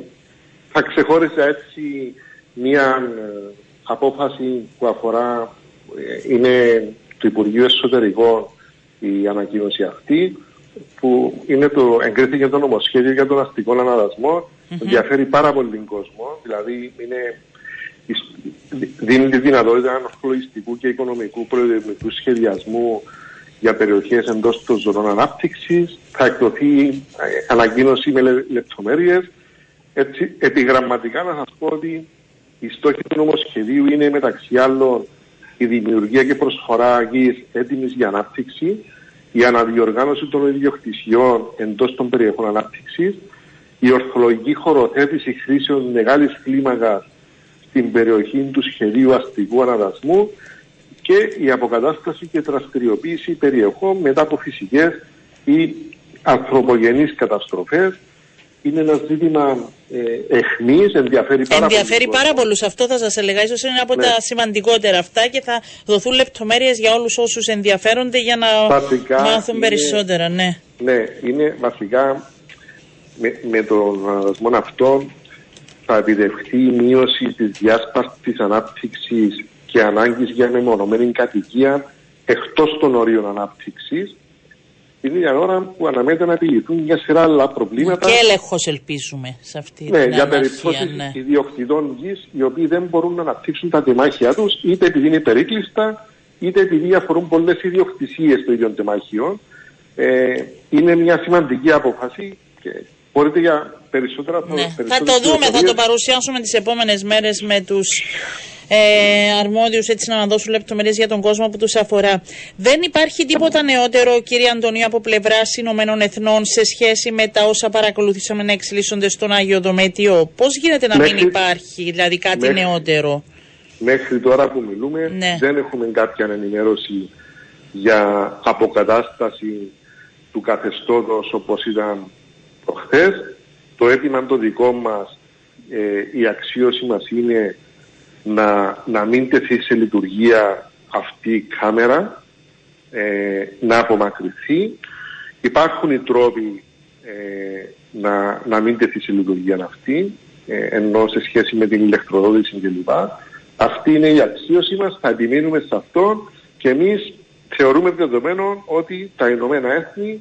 θα ξεχώρισα έτσι μία ε, απόφαση που αφορά, ε, είναι του Υπουργείου Εσωτερικών η ανακοίνωση αυτή, που είναι το, εγκρίθηκε το νομοσχέδιο για τον αστικό αναδασμό, mm-hmm. ενδιαφέρει πάρα πολύ τον κόσμο, δηλαδή είναι, δίνει τη δυνατότητα ανθρωπιστικού και οικονομικού προεδρικού σχεδιασμού για περιοχές εντός των ζωνών ανάπτυξης. Θα εκδοθεί ε, ανακοίνωση με λεπτομέρειες. Έτσι, επιγραμματικά να σας πω ότι η στόχη του νομοσχεδίου είναι μεταξύ άλλων η δημιουργία και προσφορά γης έτοιμης για ανάπτυξη, η αναδιοργάνωση των ιδιοκτησιών εντός των περιοχών ανάπτυξης, η ορθολογική χωροθέτηση χρήσεων μεγάλης κλίμακας στην περιοχή του σχεδίου αστικού αναδασμού και η αποκατάσταση και δραστηριοποίηση περιοχών μετά από φυσικές ή ανθρωπογενείς καταστροφές είναι ένα ζήτημα ε, εχμής, ενδιαφέρει πάρα Ενδιαφέρει πάρα πολλούς. Αυτό θα σας έλεγα. ίσως είναι από ναι. τα σημαντικότερα αυτά και θα δοθούν λεπτομέρειες για όλους όσους ενδιαφέρονται για να μάθουν περισσότερα. Ναι. ναι, είναι βασικά με, με τον αναδασμό αυτόν θα επιτευχθεί η μείωση της διάσπαση τη ανάπτυξης και ανάγκης για μεμονωμένη κατοικία εκτός των ορίων ανάπτυξης, την ίδια ώρα που αναμένεται να επιληθούν μια σειρά άλλα προβλήματα. Και έλεγχος ελπίζουμε σε αυτή ναι, την για περιπτώσεις ναι. ιδιοκτητών γης οι οποίοι δεν μπορούν να αναπτύξουν τα τεμάχια τους, είτε επειδή είναι περίκλειστα, είτε επειδή αφορούν πολλές ιδιοκτησίες των ίδιων τεμάχιων. Ε, είναι μια σημαντική απόφαση και μπορείτε για περισσότερα ναι. Θα το δούμε, θα το παρουσιάσουμε τις επόμενες μέρες με τους ε, αρμόδιους έτσι να δώσουν λεπτομέρειες για τον κόσμο που τους αφορά. Δεν υπάρχει τίποτα νεότερο, κύριε Αντωνίου, από πλευρά Ηνωμένων Εθνών σε σχέση με τα όσα παρακολουθήσαμε να εξελίσσονται στον Άγιο Δομέτιο. Πώς γίνεται να μην υπάρχει δηλαδή κάτι νεότερο; μέχρι τώρα που μιλούμε Ναι. δεν έχουμε κάποια ενημέρωση για αποκατάσταση του καθεστώτος όπως ήταν προχθές. Το αίτημα το δικό μας, ε, η αξίωση μας είναι να, να μην τεθεί σε λειτουργία αυτή η κάμερα, ε, να απομακρυνθεί. Υπάρχουν οι τρόποι ε, να, να μην τεθεί σε λειτουργία αυτή, ε, ενώ σε σχέση με την ηλεκτροδότηση κλπ. Αυτή είναι η αξίωση μας, θα επιμείνουμε σε αυτό και εμείς θεωρούμε δεδομένο ότι τα Ηνωμένα Έθνη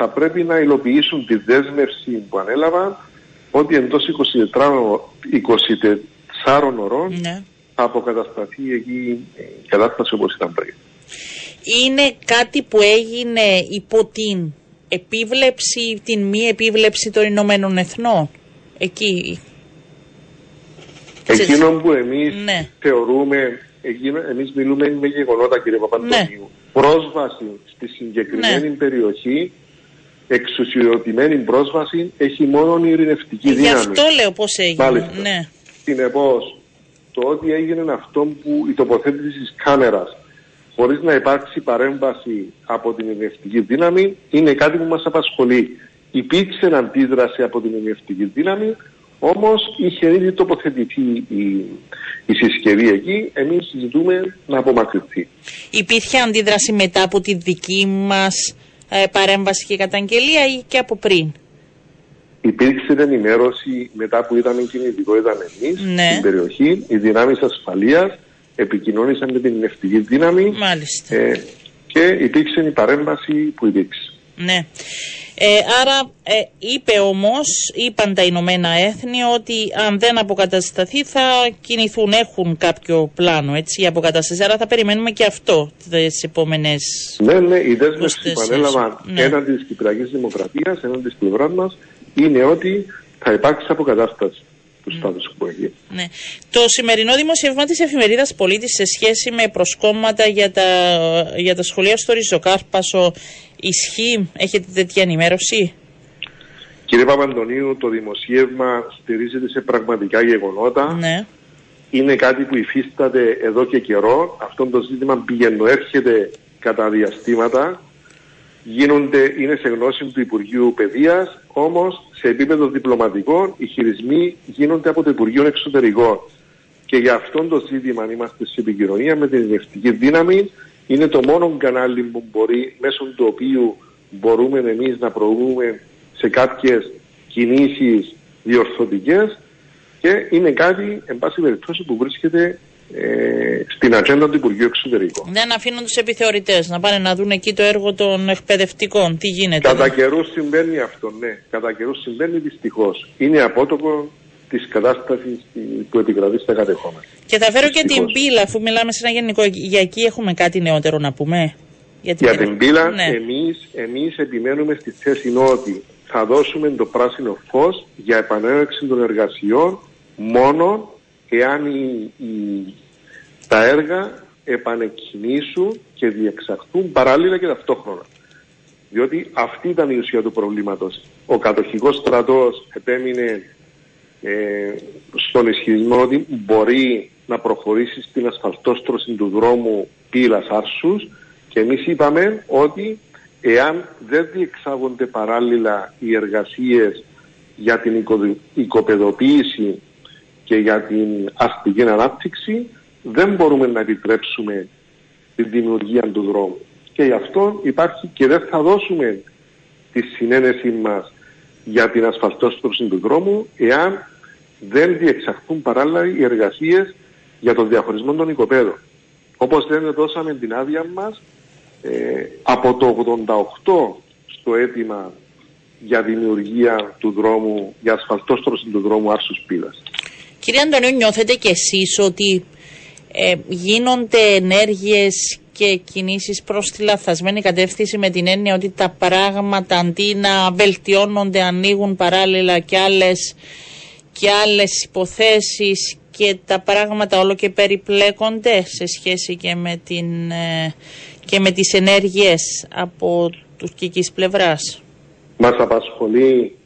θα πρέπει να υλοποιήσουν τη δέσμευση που ανέλαβαν ότι εντός 24, ω- 24 ωρών Ναι. θα αποκατασταθεί εκεί η κατάσταση όπως ήταν πριν. Είναι κάτι που έγινε υπό την επίβλεψη, την μη επίβλεψη των Ηνωμένων Εθνών; Εκεί. Εκείνο που εμείς Ναι. θεωρούμε, εκείνο, εμείς μιλούμε με γεγονότα κύριε Παπαντονίου. Πρόσβαση στη συγκεκριμένη Ναι. περιοχή, εξουσιοδοτημένη πρόσβαση, έχει μόνο η ειρηνευτική Γι' δύναμη. αυτό λέω πώς έγινε. Μάλιστα. Ναι. Συνεπώς, το ότι έγινε αυτό που η τοποθέτηση της κάμερας χωρίς να υπάρξει παρέμβαση από την ειρηνευτική δύναμη είναι κάτι που μας απασχολεί. Υπήρξε αντίδραση από την ειρηνευτική δύναμη, όμως είχε ήδη τοποθετηθεί η, η συσκευή εκεί, εμείς ζητούμε να απομακρυνθεί. Υπήρχε αντίδραση μετά από τη δική μας ε, παρέμβαση και καταγγελία ή και από πριν; Υπήρξε ενημέρωση μετά που είδαμε κινητικότητα εμείς Ναι. στην περιοχή, οι δυνάμεις ασφαλείας επικοινώνησαν με την ειρηνευτική δύναμη Μάλιστα. Ε, και υπήρξε η παρέμβαση που υπήρξε. Ναι. Ε, άρα ε, είπε όμως, είπαν τα Ηνωμένα Έθνη ότι αν δεν αποκατασταθεί θα κινηθούν, έχουν κάποιο πλάνο έτσι, για αποκατάσταση. Άρα θα περιμένουμε και αυτό τις επόμενες... Ναι, ναι, η δέσμευση που 24, ανέλαβαν ναι. έναντι της Κυπριακής Δημοκρατίας, έναντι της πλευράς μας, είναι ότι θα υπάρξει αποκατάσταση του στάτους που έχει. Ναι. Το σημερινό δημοσίευμα της εφημερίδας Πολίτης σε σχέση με προσκόμματα για τα, για τα σχολεία στο Ριζοκάρπασο ισχύει, έχετε τέτοια ενημέρωση; Κύριε Παπαντονίου, το δημοσίευμα στηρίζεται σε πραγματικά γεγονότα. Ναι. Είναι κάτι που υφίσταται εδώ και καιρό. Αυτό το ζήτημα πηγαίνω έρχεται κατά διαστήματα. Γίνονται, είναι σε γνώση του Υπουργείου Παιδείας, όμως σε επίπεδο διπλωματικό οι χειρισμοί γίνονται από το Υπουργείο Εξωτερικών. Και για αυτό το ζήτημα αν είμαστε σε επικοινωνία με την ειρηνευτική δύναμη. Είναι το μόνο κανάλι που μπορεί, μέσω του οποίου μπορούμε εμείς να προβούμε σε κάποιες κινήσεις διορθωτικές και είναι κάτι, εν πάση περιπτώσει, που βρίσκεται ε, στην ατζέντα του Υπουργείου Εξωτερικών. Δεν αφήνουν τους επιθεωρητές να πάνε να δουν εκεί το έργο των εκπαιδευτικών. Τι γίνεται. Κατά καιρούς συμβαίνει αυτό, ναι. Κατά καιρούς συμβαίνει δυστυχώς. Είναι απότοκο της κατάστασης που επικρατεί στα κατεχόμενα. Και θα φέρω και την Δυστυχώς. πύλα, αφού μιλάμε σε ένα γενικό. Για εκεί έχουμε κάτι νεότερο να πούμε; Για την πύλα, Ναι. εμείς, εμείς επιμένουμε στη θέση ότι θα δώσουμε το πράσινο φως για επανέναρξη των εργασιών μόνο εάν οι- οι- τα έργα επανεκκινήσουν και διεξαχθούν παράλληλα και ταυτόχρονα. Διότι αυτή ήταν η ουσία του προβλήματος. Ο κατοχικός στρατός επέμεινε ε, στον ισχυρισμό ότι μπορεί να προχωρήσει στην ασφαλτόστρωση του δρόμου πύλας άρσους και εμείς είπαμε ότι εάν δεν διεξάγονται παράλληλα οι εργασίες για την οικοδη- οικοπεδοποίηση και για την αστική ανάπτυξη δεν μπορούμε να επιτρέψουμε τη δημιουργία του δρόμου. Και γι' αυτό υπάρχει και δεν θα δώσουμε τη συνένεση μας για την ασφαλτόστρωση του δρόμου εάν δεν διεξαχθούν παράλληλα οι εργασίες για τον διαχωρισμό των οικοπαίδων. Όπως δεν δώσαμε την άδεια μας ε, από το 88 στο αίτημα για δημιουργία του δρόμου, για ασφαλτόστρωση του δρόμου Άρσους Πύλας. Κύριε Αντωνίου, νιώθετε κι εσείς ότι ε, γίνονται ενέργειες και κινήσεις προς τη λαθασμένη κατεύθυνση με την έννοια ότι τα πράγματα αντί να βελτιώνονται ανοίγουν παράλληλα και άλλες, και άλλες υποθέσεις και τα πράγματα όλο και περιπλέκονται σε σχέση και με, την, ε, και με τις ενέργειες από τουρκικής πλευράς. Μας απασχολεί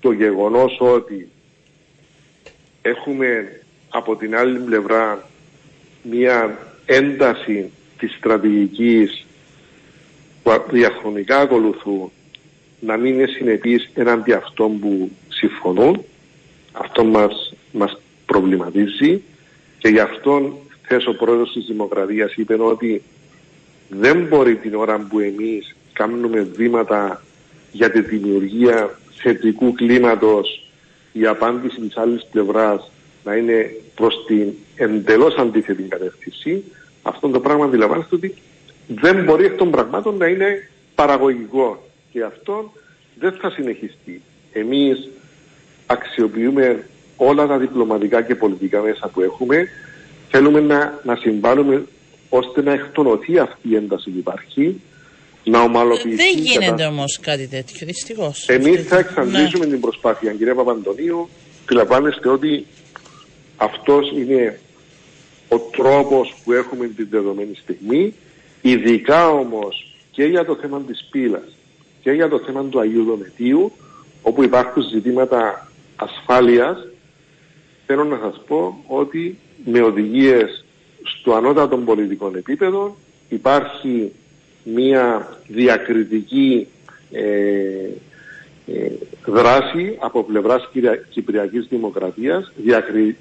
το γεγονός ότι έχουμε από την άλλη πλευρά μια ένταση της στρατηγικής που διαχρονικά ακολουθούν να μην είναι συνεπείς εναντί αυτών που συμφωνούν. Αυτό μας, μας προβληματίζει και γι' αυτό χθες ο πρόεδρος της Δημοκρατίας είπε ότι δεν μπορεί την ώρα που εμείς κάνουμε βήματα για τη δημιουργία θετικού κλίματος η απάντηση της άλλης πλευράς να είναι προς την εντελώς αντίθετη κατεύθυνση, αυτό το πράγμα αντιλαμβάνεστε ότι δεν μπορεί εκ των πραγμάτων να είναι παραγωγικό. Και αυτό δεν θα συνεχιστεί. Εμείς αξιοποιούμε όλα τα διπλωματικά και πολιτικά μέσα που έχουμε. Θέλουμε να, να συμβάλλουμε ώστε να εκτονωθεί αυτή η ένταση που υπάρχει, να ομαλοποιηθεί. Δεν γίνεται όμως κάτι τέτοιο, δυστυχώς. Εμείς θα εξαντλήσουμε ναι. την προσπάθεια, κύριε Παπαντονίου. Αντιλαμβάνεστε ότι αυτός είναι ο τρόπος που έχουμε την δεδομένη στιγμή, ειδικά όμως και για το θέμα της πύλας και για το θέμα του Αγίου Δομετίου, όπου υπάρχουν ζητήματα ασφάλειας, θέλω να σας πω ότι με οδηγίες στο ανώτατο πολιτικό επίπεδο υπάρχει μία διακριτική ε, ε, δράση από πλευράς Κυπριακής Δημοκρατίας,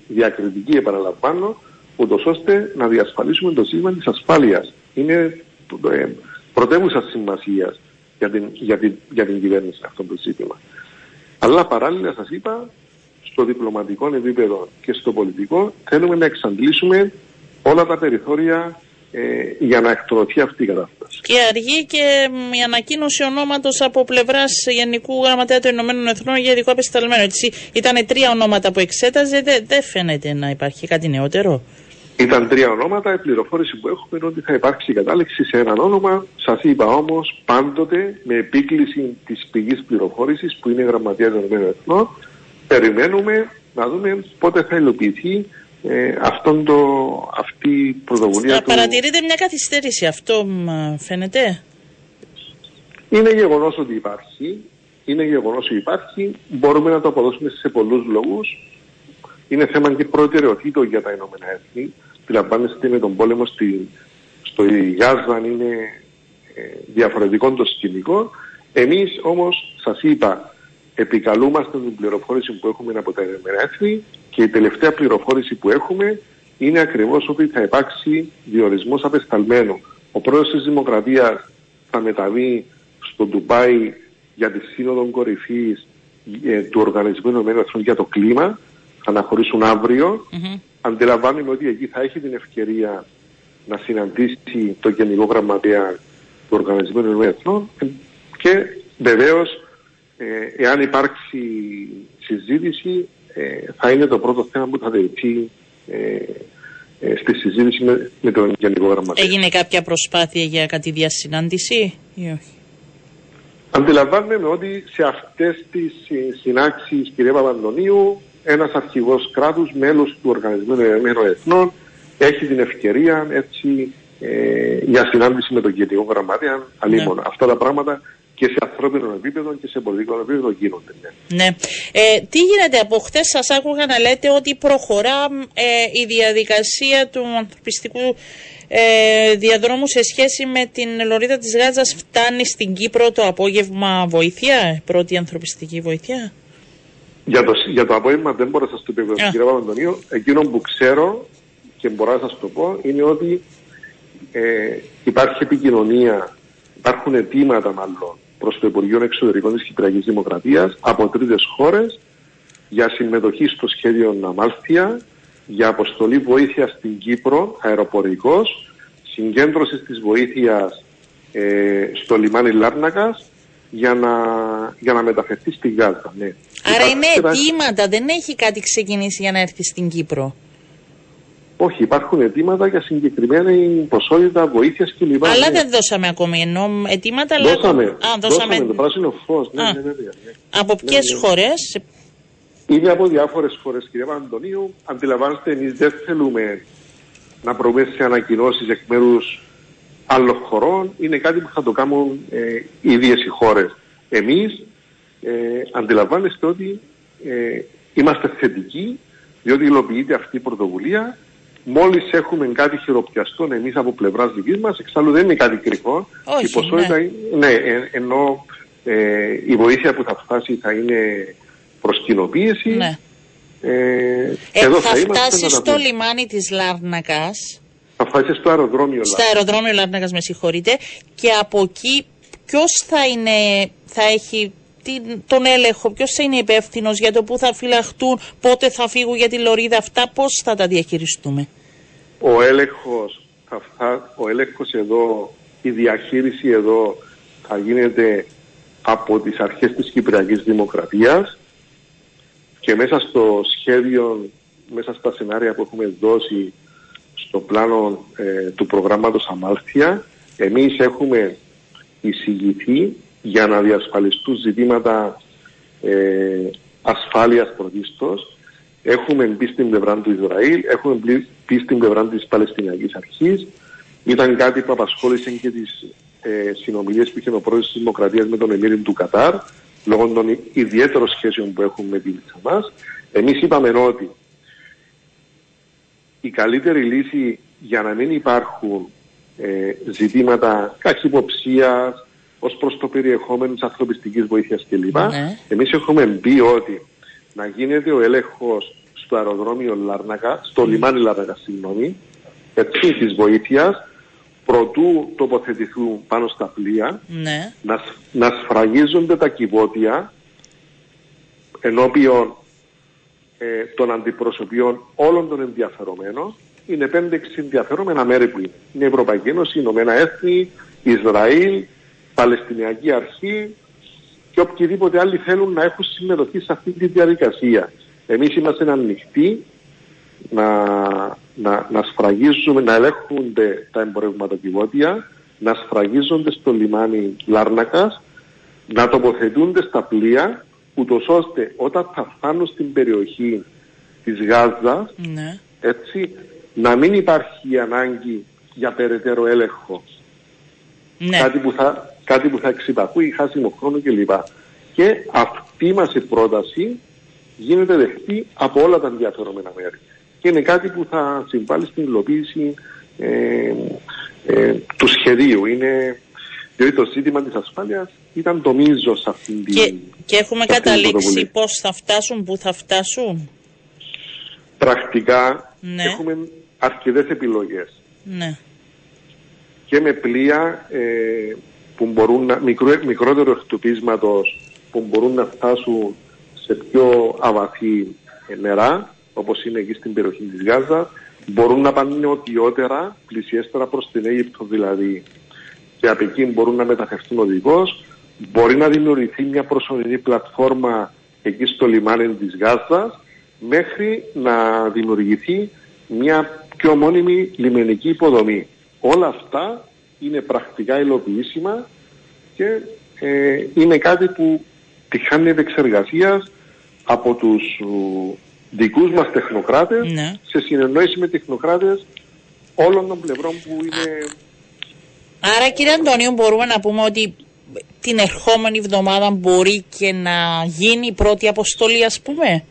διακριτική επαναλαμβάνω, ούτως ώστε να διασφαλίσουμε το σύστημα της ασφάλειας. Είναι ε, πρωτεύουσα σημασίας για την, για, την, για την κυβέρνηση αυτό το ζήτημα. Αλλά παράλληλα σας είπα, στο διπλωματικό επίπεδο και στο πολιτικό θέλουμε να εξαντλήσουμε όλα τα περιθώρια ε, για να εκτροθεί αυτή η κατάσταση. Και αργεί και η ανακοίνωση ονόματος από πλευράς Γενικού Γραμματέα των Ηνωμένων Εθνών για ειδικό απεσταλμένο. Έτσι, ήταν τρία ονόματα που εξέταζε, δεν φαίνεται να υπάρχει κάτι νεότερο. Ήταν τρία ονόματα. Η πληροφόρηση που έχουμε είναι ότι θα υπάρξει κατάληξη σε έναν όνομα. Σας είπα όμως πάντοτε με επίκληση της πηγής πληροφόρησης που είναι η Γραμματεία των Ηνωμένων Εθνών. Περιμένουμε να δούμε πότε θα υλοποιηθεί ε, αυτόν το, αυτή η πρωτοβουλία του... Παρατηρείτε μια καθυστέρηση, αυτό φαίνεται. Είναι γεγονός ότι υπάρχει. Είναι γεγονός ότι υπάρχει. Μπορούμε να το αποδώσουμε σε πολλούς λόγους. Είναι θέμα και προτεραιοτήτων για τα Ηνωμένα Έθνη. Αντιλαμβάνεστε με τον πόλεμο στη, στο Γάζα είναι ε, διαφορετικό το σκηνικό. Εμείς όμως σας είπα επικαλούμαστε την πληροφόρηση που έχουμε από τα Ηνωμένα Έθνη και η τελευταία πληροφόρηση που έχουμε είναι ακριβώς ότι θα υπάρξει διορισμός απεσταλμένου. Ο πρόεδρος της Δημοκρατίας θα μεταβεί στο Ντουμπάι για τη σύνοδο κορυφής ε, του Οργανισμού Ηνωμένων Εθνών για το κλίμα. Θα αναχωρήσουν αύριο. Mm-hmm. Αντιλαμβάνομαι ότι εκεί θα έχει την ευκαιρία να συναντήσει το Γενικό Γραμματέα του Οργανισμού Ηνωμένων Εθνών και βεβαίως, ε, εάν υπάρξει συζήτηση, ε, θα είναι το πρώτο θέμα που θα δεηθεί ε, ε, στη συζήτηση με, με τον Γενικό Γραμματέα. Έγινε κάποια προσπάθεια για κάτι διασυνάντηση ή όχι; Αντιλαμβάνομαι ότι σε αυτές τις συνάξεις κυρία Παπαντονίου ένας αρχηγός κράτους, μέλος του Οργανισμού Ενωμένων Εθνών έχει την ευκαιρία έτσι ε, για συνάντηση με τον Γενικό Γραμματέα. Ναι. Αυτά τα πράγματα και σε ανθρώπινο επίπεδο και σε πολιτικό επίπεδο γίνονται. Ναι. ναι. Ε, τι γίνεται από χτες, σας άκουγα να λέτε ότι προχωρά ε, η διαδικασία του ανθρωπιστικού ε, διαδρόμου σε σχέση με την λωρίδα της Γάζας φτάνει στην Κύπρο το απόγευμα βοήθεια, πρώτη ανθρωπιστική βοήθεια; Για το, για το απόγευμα δεν μπορώ να σας το πει κύριε Παπαντονίου. Εκείνο που ξέρω και μπορώ να σας το πω είναι ότι ε, υπάρχει επικοινωνία, υπάρχουν αιτήματα μάλλον προς το Υπουργείο Εξωτερικών της Κυπριακής Δημοκρατίας από τρίτες χώρες για συμμετοχή στο σχέδιο Ναμάλθια, για αποστολή βοήθεια στην Κύπρο, αεροπορικός, συγκέντρωση της βοήθειας ε, στο λιμάνι Λάρνακας για να, για να μεταφερθεί στην Γάζα. Ναι. Άρα είναι αιτήματα, δεν έχει κάτι ξεκινήσει για να έρθει στην Κύπρο. Όχι, υπάρχουν αιτήματα για συγκεκριμένη ποσότητα βοήθειας κλπ. Αλλά ναι. δεν δώσαμε ακόμη ενώ αιτήματα. Δώσαμε, Α, δώσαμε, δώσαμε το πράσινο φως. Ναι, ναι, ναι, ναι, Από ποιες ναι, χώρες; Είναι από διάφορες χώρες, κύριε Παντονίου. Αντιλαμβάνεστε, εμείς δεν θέλουμε να προβούμε σε ανακοινώσεις εκ μέρους άλλων χωρών. Είναι κάτι που θα το κάνουν ε, οι ίδιες οι χώρες. Εμείς ε, αντιλαμβάνεστε ότι ε, είμαστε θετικοί διότι υλοποιείται αυτή η πρωτοβουλία. Μόλις έχουμε κάτι χειροπιαστό εμείς από πλευράς δικής μας, εξάλλου δεν είναι κάτι κρυφό. Όχι, η ποσότητα, ναι. είναι- ναι, ε, ενώ ε, η βοήθεια που θα φτάσει θα είναι προς κοινοποίηση. Ναι. Ε, Ε, εδώ θα είμαστε φτάσεις να τα στο πούμε. λιμάνι της Λάρνακας, Θα φτάσεις στο αεροδρόμιο. στο αεροδρόμιο Λάρνακας με συγχωρείτε, και από εκεί ποιος θα είναι, θα έχει την, τον έλεγχο, ποιος θα είναι υπεύθυνος για το πού θα φυλαχτούν, πότε θα φύγουν για τη λωρίδα, αυτά πώς θα τα διαχειριστούμε; ο έλεγχος, θα φτά, ο έλεγχος εδώ, η διαχείριση εδώ θα γίνεται από τις αρχές της Κυπριακής Δημοκρατίας και μέσα στο σχέδιο, μέσα στα σενάρια που έχουμε δώσει στο πλάνο ε, του προγράμματος Αμάλθια, εμείς έχουμε εισηγηθεί για να διασφαλιστούν ζητήματα ε, ασφάλειας πρωτίστως. Έχουμε μπει στην πλευρά του Ισραήλ, έχουμε μπει- μπει στην πλευρά της Παλαιστινιακής Αρχής. Ήταν κάτι που απασχόλησε και τις ε, συνομιλίες που είχε ο πρόεδρος της Δημοκρατίας με τον Εμμύρη του Κατάρ, λόγω των ιδιαίτερων σχέσεων που έχουμε με την Χαμάς. Εμείς είπαμε ότι η καλύτερη λύση για να μην υπάρχουν ε, ζητήματα καχυποψίας ως προς το περιεχόμενο της ανθρωπιστικής βοήθειας κλπ. Ναι. Εμείς έχουμε μπει ότι να γίνεται ο έλεγχος στο αεροδρόμιο Λάρνακα, στο λιμάνι Λάρνακα, συγγνώμη, έτσι, της βοήθειας, προτού τοποθετηθούν πάνω στα πλοία, Ναι. να, σ- να σφραγίζονται τα κυβότια ενώπιον ε, των αντιπροσωπιών όλων των ενδιαφερομένων. Είναι 5-6 ενδιαφερόμενα μέρη που είναι. Είναι η Ευρωπαϊκή Ένωση, οι Ηνωμένα Έθνη, Ισραήλ, Παλαιστινιακή Αρχή και οποιοδήποτε άλλοι θέλουν να έχουν συμμετοχή σε αυτή τη διαδικασία. Εμείς είμαστε ανοιχτοί να, να, να σφραγίζουμε, να ελέγχονται τα εμπορευματοκιβώτια, να σφραγίζονται στο λιμάνι Λάρνακας, να τοποθετούνται στα πλοία, ούτως ώστε όταν θα φτάνουν στην περιοχή της Γάζας, Ναι. έτσι, να μην υπάρχει ανάγκη για περαιτέρω έλεγχο. Ναι. Κάτι, που θα, κάτι που θα εξυπακούει χάσιμο χρόνο κλπ. Και αυτή μας η πρόταση γίνεται δεχτή από όλα τα ενδιαφερόμενα μέρη. Και είναι κάτι που θα συμβάλλει στην υλοποίηση ε, ε, του σχεδίου. Είναι, διότι το ζήτημα της ασφάλειας ήταν το μείζο σε αυτήν την Και, και έχουμε σε αυτήν την καταλήξει πρωτοβουλία. πώς θα φτάσουν, πού θα φτάσουν; Πρακτικά Ναι. έχουμε αρκετές επιλογές. Ναι. και με πλοία ε, που μπορούν να, μικρό, μικρότερο εκτοπίσματος που μπορούν να φτάσουν σε πιο αβαθή ε, νερά όπως είναι εκεί στην περιοχή της Γάζα μπορούν να πάνε νοτιότερα, πλησιέστερα προς την Αίγυπτο δηλαδή και από εκεί μπορούν να μεταφερθούν οδηγός μπορεί να δημιουργηθεί μια προσωρινή πλατφόρμα εκεί στο λιμάνι της Γάζας μέχρι να δημιουργηθεί μια πιο μόνιμη λιμενική υποδομή. Όλα αυτά είναι πρακτικά υλοποιήσιμα και ε, είναι κάτι που τυχάνει επεξεργασία από τους ου, δικούς μας τεχνοκράτες Ναι. σε συνεννόηση με τεχνοκράτες όλων των πλευρών που είναι Άρα κύριε Αντωνίου μπορούμε να πούμε ότι την ερχόμενη εβδομάδα μπορεί και να γίνει η πρώτη αποστολή ας πούμε;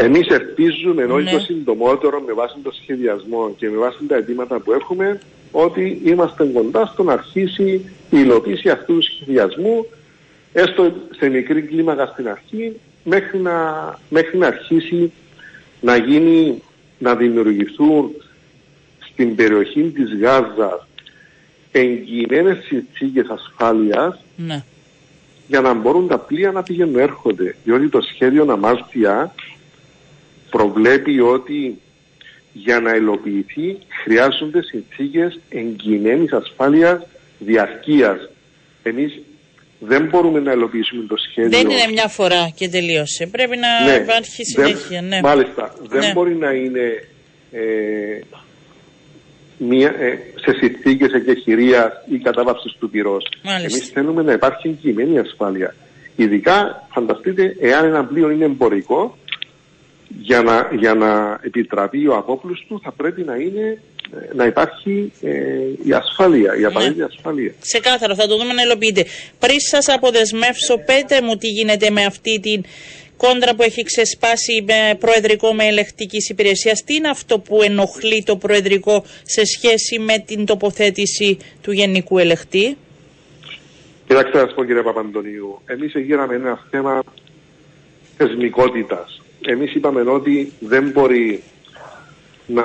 Εμείς ελπίζουμε ενώ Ναι. το συντομότερο με βάση το σχεδιασμό και με βάση τα αιτήματα που έχουμε ότι είμαστε κοντά στο να αρχίσει η υλοποίηση αυτού του σχεδιασμού έστω σε μικρή κλίμακα στην αρχή μέχρι να, μέχρι να αρχίσει να γίνει να δημιουργηθούν στην περιοχή της Γάζας εγγυημένες συνθήκες ασφάλειας Ναι. για να μπορούν τα πλοία να πηγαίνουν έρχονται. Διότι το σχέδιο Αμάλθια προβλέπει ότι για να υλοποιηθεί χρειάζονται συνθήκες εγγυημένης ασφάλειας διαρκείας. Εμείς δεν μπορούμε να υλοποιήσουμε το σχέδιο. Δεν είναι μια φορά και τελείωσε. Πρέπει να Ναι, υπάρχει δεν- συνέχεια. Ναι. Μάλιστα. Δεν Ναι. μπορεί να είναι ε, μια, ε, σε συνθήκες εκεχηρίας ή κατάβαυσης του πυρός. Μάλιστα. Εμείς θέλουμε να υπάρχει εγγυημένη ασφάλεια. Ειδικά, φανταστείτε, εάν ένα πλοίο είναι εμπορικό, για να, για να επιτραπεί ο απόπλους του θα πρέπει να, είναι, ε, να υπάρχει ε, η ασφάλεια, η απαραίτητη ασφάλεια. Ξεκάθαρο, θα το δούμε να υλοποιείται. Πριν σας αποδεσμεύσω, πέτε μου τι γίνεται με αυτή την κόντρα που έχει ξεσπάσει με προεδρικό με ελεκτικής υπηρεσίας. Τι είναι αυτό που ενοχλεί το προεδρικό σε σχέση με την τοποθέτηση του Γενικού Ελεκτή; Κοιτάξτε να σας πω κύριε Παπαντονίου, εμείς γύραμε ένα θέμα θεσμικότητας. Εμείς είπαμε ότι δεν μπορεί να,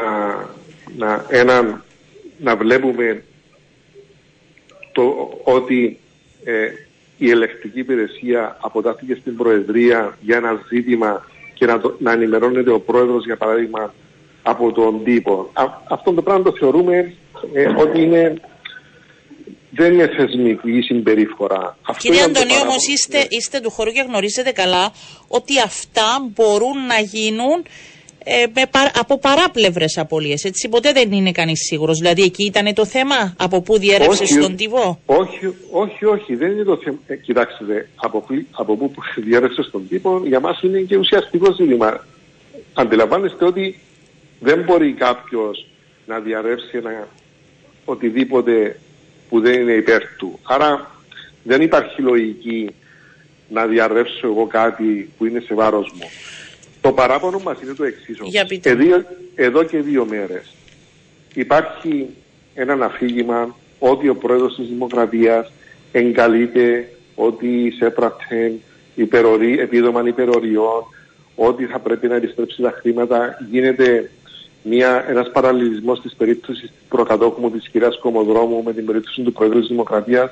να, έναν, να βλέπουμε το ότι ε, η ελεκτική υπηρεσία αποτάθηκε στην Προεδρία για ένα ζήτημα και να, το, να ενημερώνεται ο Πρόεδρος για παράδειγμα από τον τύπο. αυτό το πράγμα το θεωρούμε ε, ότι είναι δεν είναι θεσμική συμπεριφορά. Κύριε Αντωνίου, όμως είστε, είστε του χώρου και γνωρίζετε καλά ότι αυτά μπορούν να γίνουν ε, με, από παράπλευρες απολύες. Έτσι ποτέ δεν είναι κανείς σίγουρος. Δηλαδή εκεί ήταν το θέμα από πού διέρευσες στον τύπο. Όχι, όχι, όχι. Δεν είναι το θέμα. Ε, κοιτάξτε, από, από πού διέρευσες στον τύπο για μας είναι και ουσιαστικό ζήτημα. Αντιλαμβάνεστε ότι δεν μπορεί κάποιος να διαρρεύσει ένα οτιδήποτε που δεν είναι υπέρ του. Άρα δεν υπάρχει λογική να διαρρεύσω εγώ κάτι που είναι σε βάρος μου. Το παράπονο μας είναι το εξής. Εδώ, εδώ και δύο μέρες υπάρχει ένα αφήγημα ότι ο πρόεδρος της Δημοκρατίας εγκαλείται ότι έπρατε υπερορί, επίδομα υπεροριών, ότι θα πρέπει να επιστρέψει τα χρήματα. Γίνεται μια, ένας παραλληλισμός της περίπτωσης προκατόχου μου της κυρίας Κομοδρόμου με την περίπτωση του Πρόεδρου της Δημοκρατίας.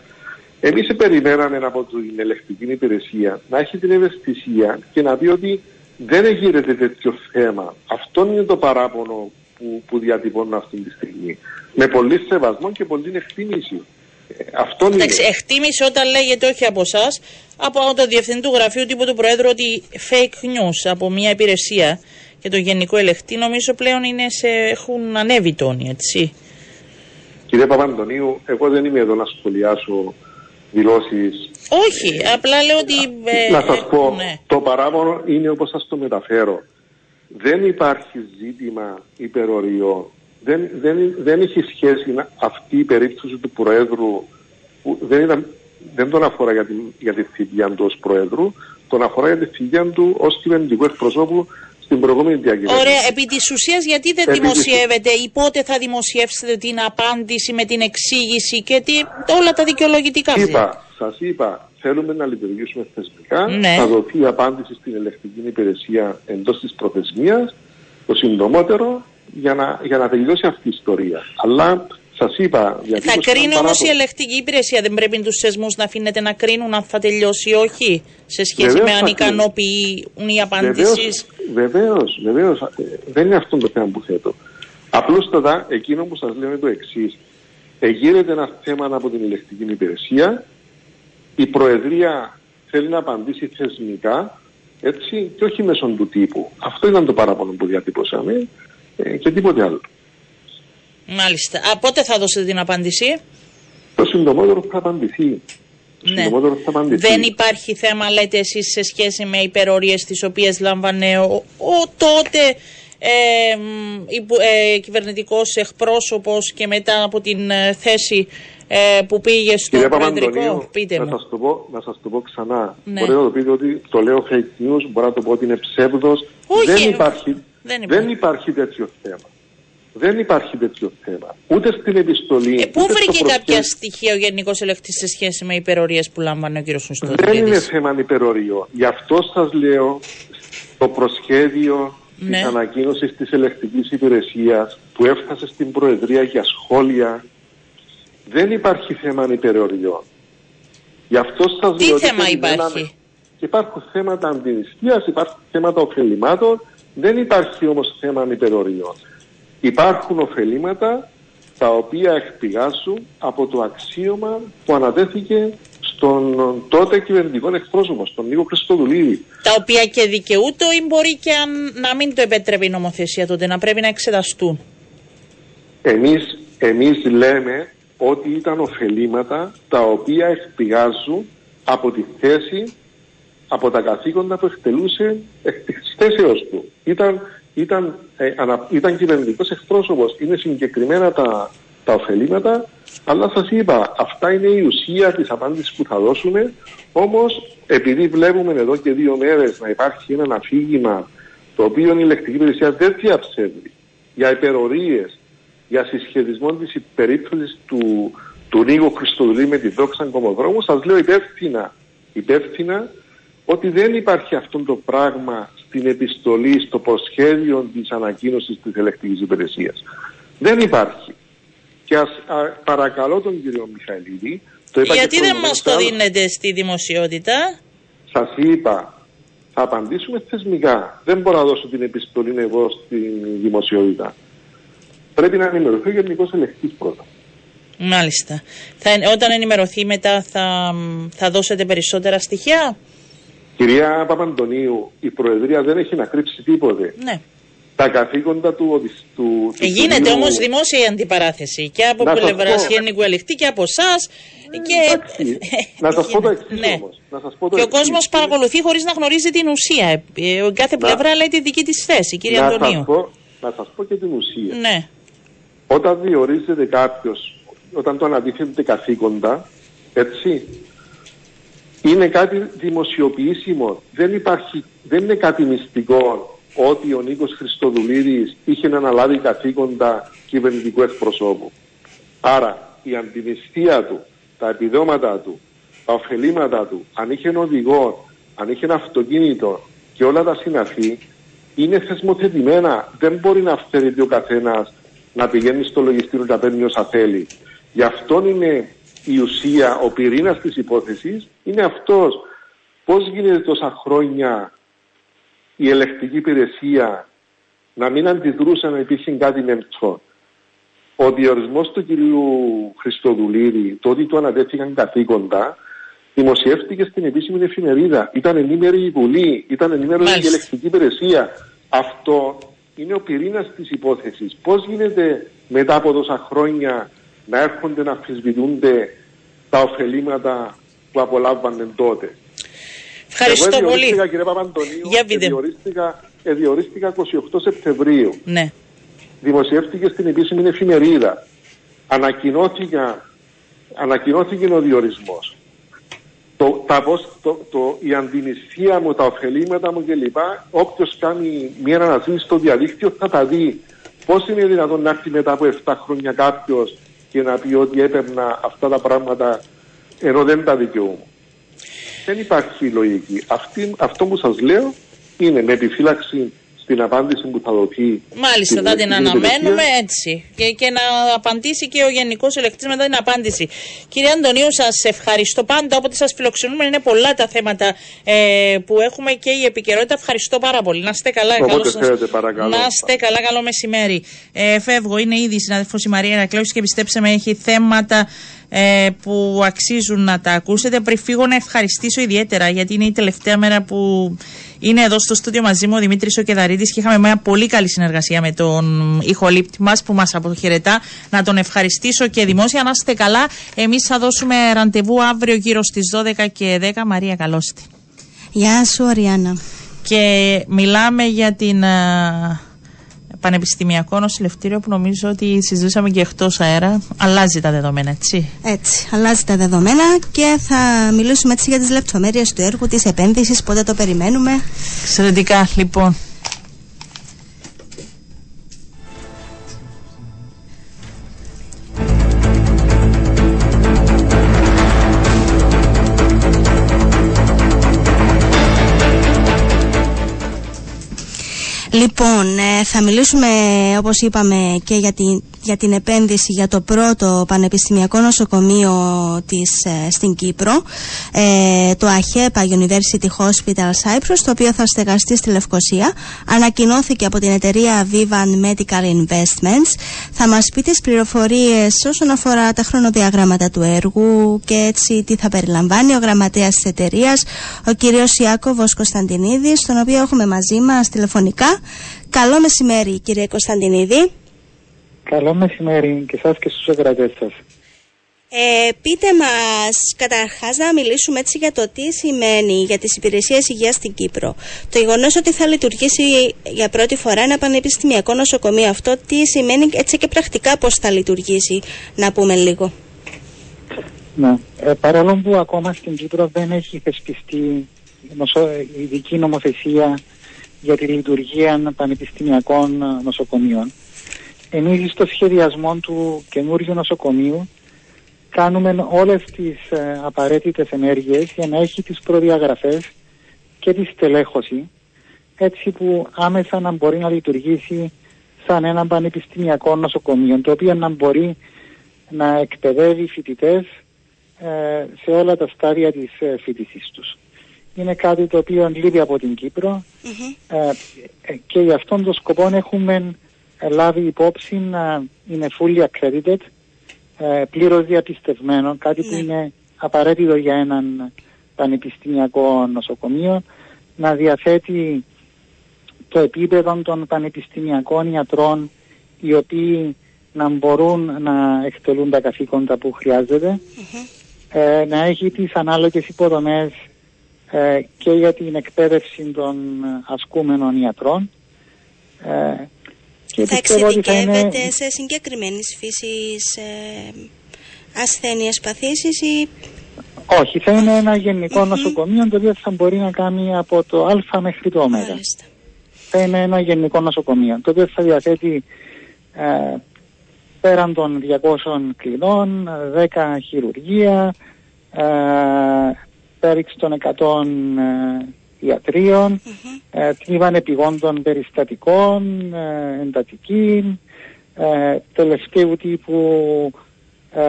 Εμείς περιμέναμε από την ελεκτική υπηρεσία να έχει την ευαισθησία και να πει ότι δεν γίνεται τέτοιο θέμα. Αυτό είναι το παράπονο που, που διατυπώνω αυτή τη στιγμή. Με πολύ σεβασμό και πολύ εκτίμηση. Ε, αυτό Εντάξει, είναι... εκτίμηση όταν λέγεται όχι από εσάς, από το διευθυντή του γραφείου τύπου του Προέδρου ότι fake news από μια υπηρεσία και το γενικό ελεκτή νομίζω πλέον είναι σε, έχουν ανέβει τόνοι, έτσι. Κύριε Παπαντονίου, εγώ δεν είμαι εδώ να σχολιάσω δηλώσεις. Όχι, απλά λέω ότι. Ε, να σας πω, ναι. το παράπονο είναι όπως σας το μεταφέρω. Δεν υπάρχει ζήτημα υπεροριών. Δεν, δεν, δεν έχει σχέση αυτή η περίπτωση του Προέδρου που δεν, ήταν, δεν τον αφορά για, την, για τη θητεία του ως Προέδρου, τον αφορά για τη θητεία του ως κυβερνητικού εκπροσώπου στην προηγούμενη διακυβέρνηση. Ωραία. Επί της ουσίας, γιατί δεν Επί δημοσιεύετε ή πότε θα δημοσιεύσετε την απάντηση με την εξήγηση και τι, όλα τα δικαιολογητικά; Είπα, σας είπα, θέλουμε να λειτουργήσουμε θεσμικά. Ναι. Θα δοθεί η απάντηση στην ελεκτρική υπηρεσία εντός της προθεσμίας το συντομότερο για να, για να τελειώσει αυτή η ιστορία. Αλλά Σας είπα. Θα κρίνει όμως η ελεκτική υπηρεσία. Δεν πρέπει τους θεσμού να αφήνετε να κρίνουν αν θα τελειώσει ή όχι σε σχέση Βεβαίως με αν ικανοποιούν οι απαντήσεις. Βεβαίως, βεβαίως. Ε, δεν είναι αυτό το θέμα που θέτω. Απλούστατα, εκείνο που σας λέω είναι το εξής. Εγείρεται ένα θέμα από την ελεκτική υπηρεσία. Η Προεδρία θέλει να απαντήσει θεσμικά έτσι, και όχι μέσω του τύπου. Αυτό ήταν το παράπονο που διατύπωσαμε ε, και τίποτε άλλο. Μάλιστα. Α, πότε θα δώσετε την απάντηση; Το συντομότερο θα απαντηθεί. Ναι. Θα απαντηθεί. Δεν υπάρχει θέμα, λέτε εσείς, σε σχέση με υπερορίες τις οποίες λάμβανε ο, ο τότε ε, ε, κυβερνητικός εκπρόσωπος και μετά από την ε, θέση ε, που πήγε στο προεδρικό. Πείτε να Σας το πω, να σας το πω ξανά. Ναι. Μπορείτε να το πείτε ότι το λέω fake news, μπορεί να το πω ότι είναι ψεύδος. δεν, υπάρχει, δεν, υπάρχει. δεν υπάρχει τέτοιο θέμα. Δεν υπάρχει τέτοιο θέμα. Ούτε στην επιστολή. Ε, πού βρήκε κάποια στοιχεία ο Γενικός Ελεκτής σε σχέση με υπερορίες που λάμβανε ο κ. Σουστόδη. Δεν είναι θέμα υπεροριο. Γι' αυτό σας λέω το προσχέδιο ναι. τη ανακοίνωσης της ελεκτικής υπηρεσίας που έφτασε στην Προεδρία για σχόλια. Δεν υπάρχει θέμα υπεροριών. Γι' αυτό σας λέω. Τι θέμα υπάρχει; Υπάρχουν θέματα αντινιστία, υπάρχουν θέματα ωφελημάτων. Δεν υπάρχει όμως θέμα υπεροριών υπάρχουν ωφελήματα τα οποία εκπηγάσουν από το αξίωμα που ανατέθηκε στον τότε κυβερνητικό εκπρόσωπο, στον Νίκο Χριστοδουλίδη. Τα οποία και δικαιούτο ή μπορεί και αν, να μην το επέτρεπε η νομοθεσία τότε, να πρέπει να εξεταστούν. Εμείς, εμείς λέμε ότι ήταν ωφελήματα τα οποία εκπηγάζουν από τη θέση, από τα καθήκοντα που εκτελούσε εκ της θέσεως του. Ήταν ήταν, ε, ανα, ήταν κυβερνητικός εκπρόσωπος. Είναι συγκεκριμένα τα, τα ωφελήματα. Αλλά σας είπα, αυτά είναι η ουσία της απάντησης που θα δώσουμε. Όμως, επειδή βλέπουμε εδώ και δύο μέρες να υπάρχει ένα αφήγημα το οποίο η ηλεκτρική υπηρεσία δεν διαψεύδει για υπερορίες, για συσχετισμό της περίπτωσης του, του Νίκο Χριστοδουλή με τη δόξα κομμοδρόμου, σας λέω υπεύθυνα, υπεύθυνα ότι δεν υπάρχει αυτό το πράγμα στην επιστολή, στο προσχέδιο της ανακοίνωσης της ηλεκτρικής υπηρεσίας. Δεν υπάρχει. Και ας παρακαλώ τον κύριο Μιχαηλίδη... Το Γιατί δεν μας το δίνετε στη δημοσιότητα; Σας είπα, θα απαντήσουμε θεσμικά. Δεν μπορώ να δώσω την επιστολή εγώ στη δημοσιότητα. Πρέπει να ενημερωθεί ο Γενικός Ελεκτής πρώτα. Μάλιστα. Θα, όταν ενημερωθεί μετά θα, θα δώσετε περισσότερα στοιχεία; Κυρία Παπαντονίου, η Προεδρία δεν έχει να κρύψει τίποτε. Ναι. Τα καθήκοντα του. του, του Γίνεται όμως δημόσια η αντιπαράθεση και από πλευράς Γενικού Ελεκτή και από εσάς. Και... να σας πω το εξής ναι. Και ο κόσμος παρακολουθεί χωρίς να γνωρίζει την ουσία. Ε, κάθε πλευρά λέει τη δική της θέση, κύριε να Αντωνίου. Σας πω, να σας πω και την ουσία. Ναι. Όταν διορίζεται κάποιος, όταν το αναδείχνεται καθήκοντα, έτσι, είναι κάτι δημοσιοποιήσιμο. Δεν, υπάρχει, δεν είναι κάτι μυστικό ότι ο Νίκος Χριστοδουλίδης είχε να αναλάβει καθήκοντα κυβερνητικού εκπροσώπου. Άρα η αντιμυστία του, τα επιδόματα του, τα ωφελήματα του, αν είχε οδηγό, αν είχε ένα αυτοκίνητο και όλα τα συναφή, είναι θεσμοθετημένα. Δεν μπορεί να αυθαιρετεί ο καθένας να πηγαίνει στο λογιστήριο να παίρνει όσα θέλει. Γι' αυτό είναι η ουσία, ο πυρήνας της υπόθεσης είναι αυτός. Πώς γίνεται τόσα χρόνια η ελεκτική υπηρεσία να μην αντιδρούσε να υπήρχε κάτι μεμψό. Ο διορισμός του κυρίου Χριστοδουλίδη, το ότι του ανατέθηκαν καθήκοντα, δημοσιεύτηκε στην επίσημη εφημερίδα. Ήταν ενήμερη η Βουλή, ήταν ενήμερη η ελεκτική υπηρεσία. Αυτό είναι ο πυρήνας της υπόθεσης. Πώς γίνεται μετά από τόσα χρόνια να έρχονται να αμφισβητούνται τα ωφελήματα που απολάμβανε τότε. Ευχαριστώ Εγώ πολύ. κύριε Παπαντονίου, διορίστηκα, διορίστηκα 28 Σεπτεμβρίου. Ναι. Δημοσιεύτηκε στην επίσημη εφημερίδα. Ανακοινώθηκε, ανακοινώθηκε ο διορισμός. Το, τα, το, το, η αντιμισθία μου, τα ωφελήματα μου κλπ. Όποιος κάνει μια αναζήτηση στο διαδίκτυο θα τα δει. Πώς είναι δυνατόν να έρθει μετά από 7 χρόνια κάποιος και να πει ότι έπαιρνα αυτά τα πράγματα ενώ δεν τα δικαιούμαι. Δεν υπάρχει λογική. Αυτή, αυτό που σας λέω είναι με επιφύλαξη στην απάντηση που θα δοθεί. Μάλιστα, θα την αναμένουμε έτσι. Και, και να απαντήσει και ο Γενικός Ελεκτή μετά την απάντηση. Κύριε Αντωνίου, σας ευχαριστώ πάντα. Όποτε σας φιλοξενούμε, είναι πολλά τα θέματα ε, που έχουμε και η επικαιρότητα. Ευχαριστώ πάρα πολύ. Να είστε καλά. Οπότε καλό θέλετε, παρακαλώ. Να είστε καλά, καλό μεσημέρι. Ε, φεύγω, είναι ήδη η συνάδελφος η Μαρία Ερακλέους και πιστέψτε με, έχει θέματα ε, που αξίζουν να τα ακούσετε. Πριν φύγω να ευχαριστήσω ιδιαίτερα γιατί είναι η τελευταία μέρα που είναι εδώ στο στούντιο μαζί μου ο Δημήτρης Οκεδαρίτη και είχαμε μια πολύ καλή συνεργασία με τον ηχολήπτη μας που μας αποχαιρετά. Να τον ευχαριστήσω και δημόσια. Να είστε καλά. Εμείς θα δώσουμε ραντεβού αύριο γύρω στις 12 και 10. Μαρία, καλώς Γεια σου, Αριάννα. Και μιλάμε για την πανεπιστημιακό νοσηλευτήριο που νομίζω ότι συζητούσαμε και εκτός αέρα. Αλλάζει τα δεδομένα, έτσι. Έτσι, αλλάζει τα δεδομένα και θα μιλήσουμε έτσι για τις λεπτομέρειες του έργου, της επένδυσης, πότε το περιμένουμε. Εξαιρετικά, λοιπόν. Λοιπόν, ε, θα μιλήσουμε όπως είπαμε και για την για την επένδυση για το πρώτο πανεπιστημιακό νοσοκομείο της, ε, στην Κύπρο, ε, το ΑΧΕΠΑ University Hospital Cyprus, το οποίο θα στεγαστεί στη Λευκοσία. Ανακοινώθηκε από την εταιρεία Vivan Medical Investments. Θα μας πει τις πληροφορίες όσον αφορά τα χρονοδιαγράμματα του έργου και έτσι τι θα περιλαμβάνει ο γραμματέας της εταιρείας, ο κύριος Ιάκωβος Κωνσταντινίδης, τον οποίο έχουμε μαζί μας τηλεφωνικά. Καλό μεσημέρι κύριε Κωνσταντινίδη. Καλό μεσημέρι και σας και στους εγγρατές σας. Ε, πείτε μας καταρχάς να μιλήσουμε έτσι για το τι σημαίνει για τις υπηρεσίες υγείας στην Κύπρο. Το γεγονός ότι θα λειτουργήσει για πρώτη φορά ένα πανεπιστημιακό νοσοκομείο αυτό, τι σημαίνει έτσι και πρακτικά πώς θα λειτουργήσει, να πούμε λίγο. Ναι. Ε, παρόλο που ακόμα στην Κύπρο δεν έχει θεσπιστεί νοσο, ειδική νομοθεσία για τη λειτουργία πανεπιστημιακών νοσοκομείων, εμείς στο σχεδιασμό του καινούργιου νοσοκομείου κάνουμε όλες τις ε, απαραίτητες ενέργειες για να έχει τις προδιαγραφές και τη στελέχωση έτσι που άμεσα να μπορεί να λειτουργήσει σαν ένα πανεπιστημιακό νοσοκομείο το οποίο να μπορεί να εκπαιδεύει φοιτητές ε, σε όλα τα στάδια της ε, φοιτησής τους. Είναι κάτι το οποίο λείπει από την κυπρο ε, και για αυτόν τον σκοπό έχουμε λάβει υπόψη να είναι fully accredited ε, πλήρως διαπιστευμένο, κάτι που ναι. είναι απαραίτητο για έναν πανεπιστημιακό νοσοκομείο, να διαθέτει το επίπεδο των πανεπιστημιακών ιατρών οι οποίοι να μπορούν να εκτελούν τα καθήκοντα που χρειαζεται ε, να έχει τις ανάλογες υποδομές ε, και για την εκπαίδευση των ασκούμενων ιατρών ε, και θα εξειδικεύεται είναι... σε συγκεκριμένης φύσης ε, ασθένειε παθήσεις ή. Όχι, θα είναι ένα γενικό νοσοκομείο το οποίο θα μπορεί να κάνει από το Α μέχρι το Ω. Θα είναι ένα γενικό νοσοκομείο το οποίο θα διαθέτει ε, πέραν των 200 κλινών, 10 χειρουργία, ε, πέριξ των 100 ιατρίων, mm-hmm. τμήμα επιγόντων περιστατικών, ε, εντατική, ε, τελευταίου τύπου ε,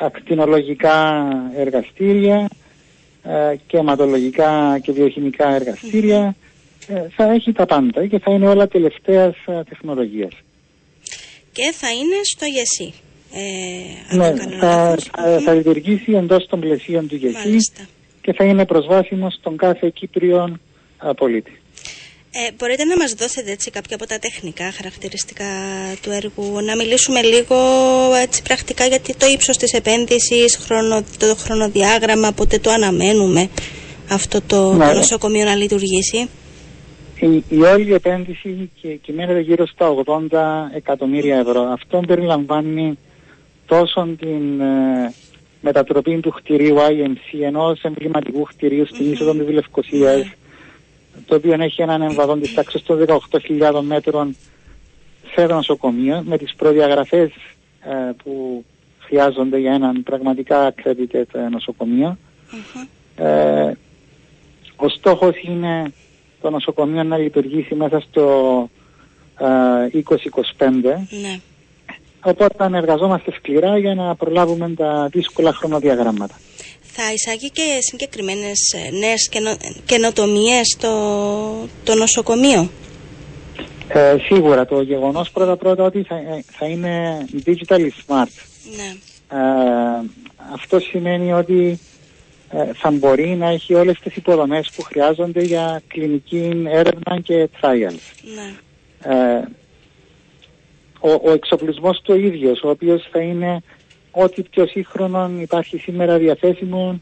ακτινολογικά εργαστήρια και αιματολογικά και βιοχημικά εργαστήρια. Θα έχει τα πάντα και θα είναι όλα τελευταίας τεχνολογίας. Και θα είναι στο ΓΕΣΥ. Ε, ναι, θα, θα, θα, λειτουργήσει εντός των πλαισίων του ΓΕΣΥ και θα είναι προσβάσιμο στον κάθε Κύπριο πολίτη. Ε, μπορείτε να μας δώσετε έτσι κάποια από τα τεχνικά χαρακτηριστικά του έργου, να μιλήσουμε λίγο έτσι πρακτικά για το ύψος της επένδυσης, χρονο, το χρονοδιάγραμμα, πότε το αναμένουμε αυτό το, ναι. νοσοκομείο να λειτουργήσει. Η, η όλη επένδυση κυμαίνεται γύρω στα 80 εκατομμύρια ευρώ. Αυτό περιλαμβάνει τόσο την ε, μετατροπή του κτηρίου IMC, ενός εμβληματικού κτηρίου στην mm-hmm. είσοδο της Λευκοσίας, ναι. το οποίο έχει έναν εμβαδόν της τάξης των 18.000 μέτρων σε νοσοκομείο, με τις προδιαγραφές ε, που χρειάζονται για έναν πραγματικά accredited ε, νοσοκομείο. Mm-hmm. Ε, ο στόχος είναι το νοσοκομείο να λειτουργήσει μέσα στο ε, 2025. Ναι. Οπότε εργαζόμαστε σκληρά για να προλάβουμε τα δύσκολα χρονοδιαγράμματα. Θα εισάγει και συγκεκριμένες νέες καινοτομίες στο το νοσοκομείο; Ε, σίγουρα το γεγονός πρώτα πρώτα ότι θα, ε, θα είναι digital smart. Ναι. Ε, αυτό σημαίνει ότι ε, θα μπορεί να έχει όλες τις υποδομές που χρειάζονται για κλινική έρευνα και trials. Ναι. Ε, ο, ο εξοπλισμός του ίδιος, ο οποίος θα είναι ό,τι πιο σύγχρονο υπάρχει σήμερα διαθέσιμο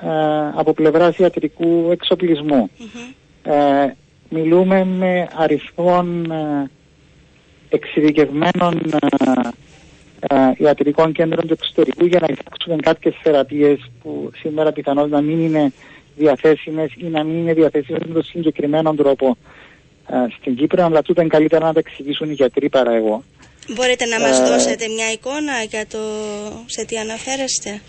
ε, από πλευράς ιατρικού ε, μιλούμε με αριθμών ε, εξειδικευμένων ιατρικών κέντρων του εξωτερικού για να υπάρξουν κάποιες θεραπείες που σήμερα πιθανώς να μην είναι διαθέσιμες ή να μην είναι διαθέσιμες με τον συγκεκριμένο τρόπο στην Κύπρο, αλλά τούτο είναι καλύτερα να τα εξηγήσουν οι γιατροί παρά εγώ. Μπορείτε να μας δώσετε μια εικόνα για το σε τι αναφέρεστε;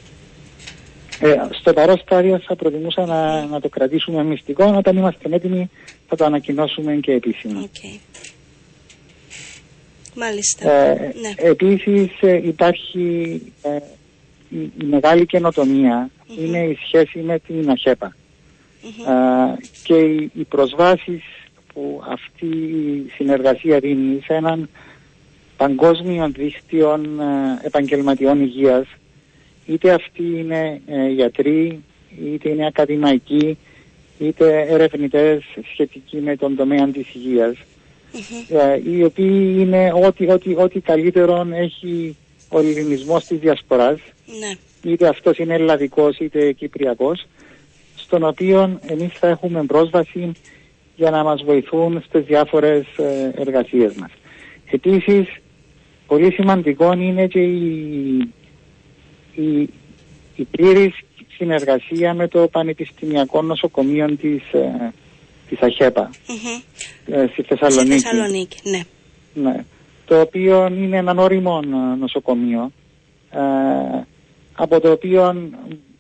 Ε, στο παρόν στάδιο θα προτιμούσα να, να το κρατήσουμε μυστικό. Όταν είμαστε έτοιμοι θα το ανακοινώσουμε και επίσημα. Okay. Μάλιστα. Ε, ναι. Επίσης ε, υπάρχει ε, η, μεγάλη καινοτομία είναι η σχέση με την ΑΧΕΠΑ. και οι, οι προσβάσεις που αυτή η συνεργασία δίνει σε έναν παγκόσμιο δίκτυο ε, επαγγελματιών υγείας. Είτε αυτοί είναι ε, γιατροί, είτε είναι ακαδημαϊκοί, είτε ερευνητές σχετικοί με τον τομέα της υγειας ε, οι οποίοι είναι ό,τι, ό,τι, ό,τι καλύτερο έχει ο ελληνισμός της διασποράς, Ναι. είτε αυτός είναι ελλαδικός είτε κυπριακός, στον οποίο εμείς θα έχουμε πρόσβαση για να μας βοηθούν στις διάφορες ε, εργασίες μας. Επίσης, πολύ σημαντικό είναι και η, η, η πλήρης συνεργασία με το Πανεπιστημιακό Νοσοκομείο της, ε, της ΑΧΕΠΑ Μμμ. ε, στη Στη Θεσσαλονίκη. Θεσσαλονίκη, ναι. Ναι. Το οποίο είναι έναν όριμο ε, νοσοκομείο ε, από το οποίο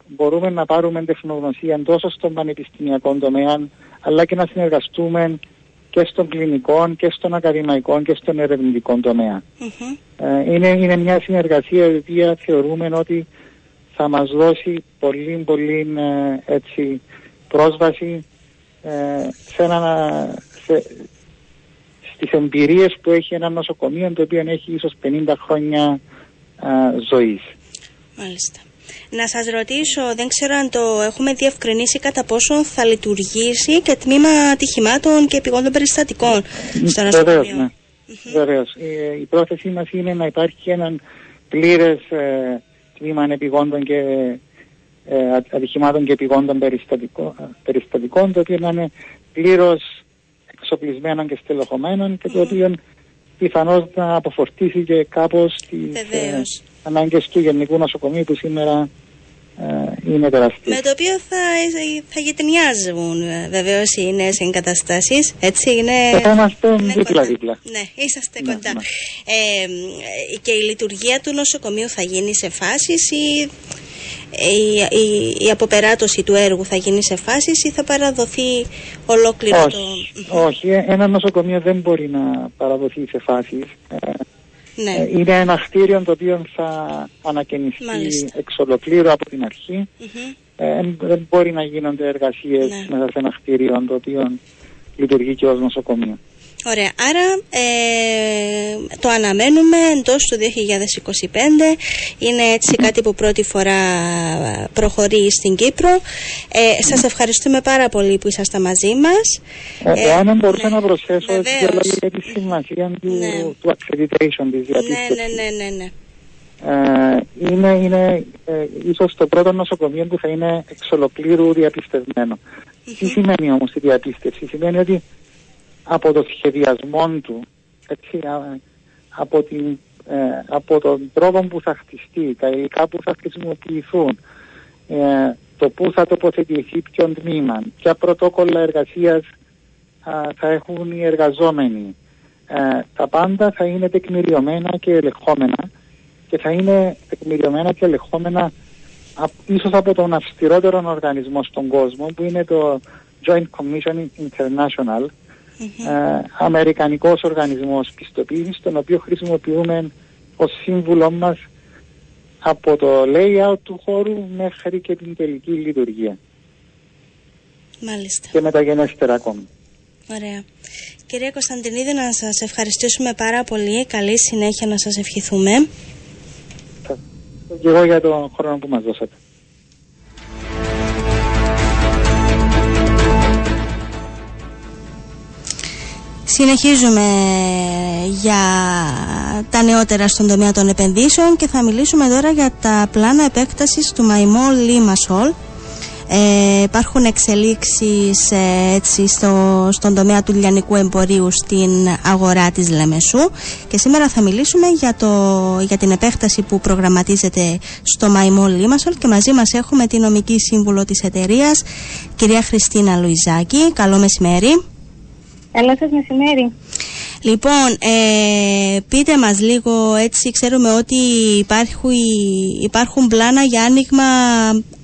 μπορούμε να πάρουμε τεχνογνωσία τόσο στον πανεπιστημιακό τομέα αλλά και να συνεργαστούμε και στον κλινικό και στον ακαδημαϊκό και στον ερευνητικό τομέα. Μμμ. Ε, είναι, είναι μια συνεργασία η οποία θεωρούμε ότι θα μας δώσει πολύ πολύ ε, έτσι, πρόσβαση ε, σε ένα, σε, στις εμπειρίες που έχει ένα νοσοκομείο το οποίο έχει ίσως 50 χρόνια ε, ζωής. Μάλιστα. Να σας ρωτήσω, δεν ξέρω αν το έχουμε διευκρινίσει κατά πόσο θα λειτουργήσει και τμήμα ατυχημάτων και επιγόντων περιστατικών στο Βεβαίως, νοσοκομείο. ναι. Βεβαίως. Ε, η πρόθεσή μας είναι να υπάρχει έναν πλήρες ε, τμήμα επιγόντων και ε, α- ατυχημάτων και επιγόντων περιστατικό- περιστατικών, το οποίο να είναι πλήρως εξοπλισμένο και στελεχωμένο και το οποίο πιθανώς να αποφορτήσει και κάπως τις ε, Βεβαίως. Ανάγκες του Γενικού Νοσοκομείου που σήμερα ε, είναι τεράστιες. Με το οποίο θα, θα γετνιάζουν βεβαίως οι νέες εγκαταστάσεις. Έτσι είναι. Θα είμαστε είναι δίπλα-δίπλα. κοντά. Ναι, είσαστε Ναι, κοντά. ναι. Ε, και η λειτουργία του νοσοκομείου θα γίνει σε φάσεις ή η, η, η αποπεράτωση του έργου θα γίνει σε φάσεις ή θα παραδοθεί ολόκληρο το... Όχι, όχι, ε, ένα νοσοκομείο δεν μπορεί να παραδοθεί σε φάσεις. Ε, Ναι. ε, είναι ένα κτίριο το οποίο θα ανακαινιστεί Μάλιστα. εξ ολοκλήρου από την αρχή. Μμμ. Ε, εν- δεν μπορεί να γίνονται εργασίες Ναι. μέσα σε ένα κτίριο το οποίο λειτουργεί και ως νοσοκομείο. Ωραία, άρα ε, το αναμένουμε εντός του 2025. Είναι έτσι κάτι που πρώτη φορά προχωρεί στην Κύπρο. Ε, σας ευχαριστούμε πάρα πολύ που ήσασταν μαζί μας. Ε, Ε, εάν μπορούσα ναι. να προσθέσω έτσι Βεβαίως. δύο λόγια για της σημασίας του, Ναι. του accreditation της Ναι, διαπίστευσης. ναι, ναι, ναι, ναι. Ε, είναι είναι ε, ίσως το πρώτο νοσοκομείο που θα είναι εξ ολοκλήρου διαπιστευμένο. Τι σημαίνει όμως η διαπίστευση; Σημαίνει ότι από το σχεδιασμό του, έτσι, α, από, την, ε, από τον τρόπο που θα χτιστεί, τα υλικά που θα χρησιμοποιηθούν, ε, το που θα τοποθετηθεί ποιον τμήμα, ποια πρωτόκολλα εργασίας α, θα έχουν οι εργαζόμενοι. Ε, τα πάντα θα είναι τεκμηριωμένα και ελεγχόμενα και θα είναι τεκμηριωμένα και ελεγχόμενα α, ίσως από τον αυστηρότερο οργανισμό στον κόσμο που είναι το Joint Commission International ε, αμερικανικός οργανισμός πιστοποίησης τον οποίο χρησιμοποιούμε ως σύμβουλό μας από το layout του χώρου μέχρι και την τελική λειτουργία Μάλιστα. και μεταγενέστερα ακόμη. Ωραία. Κυρία Κωνσταντινίδη, να σας ευχαριστήσουμε πάρα πολύ. Καλή συνέχεια να σας ευχηθούμε. Και εγώ για τον χρόνο που μας δώσατε. Συνεχίζουμε για τα νεότερα στον τομέα των επενδύσεων και θα μιλήσουμε τώρα για τα πλάνα επέκτασης του Μαϊμό Λίμασολ. Ε, υπάρχουν εξελίξεις ε, έτσι στο, στον τομέα του λιανικού εμπορίου στην αγορά της Λεμεσού και σήμερα θα μιλήσουμε για, το, για την επέκταση που προγραμματίζεται στο Μαϊμό Λίμασολ και μαζί μας έχουμε τη νομική σύμβουλο της εταιρείας κυρία Χριστίνα Λουιζάκη. Καλό μεσημέρι. Καλό σας μεσημέρι. Λοιπόν, ε, πείτε μας λίγο έτσι, ξέρουμε ότι υπάρχουν, υπάρχουν πλάνα για άνοιγμα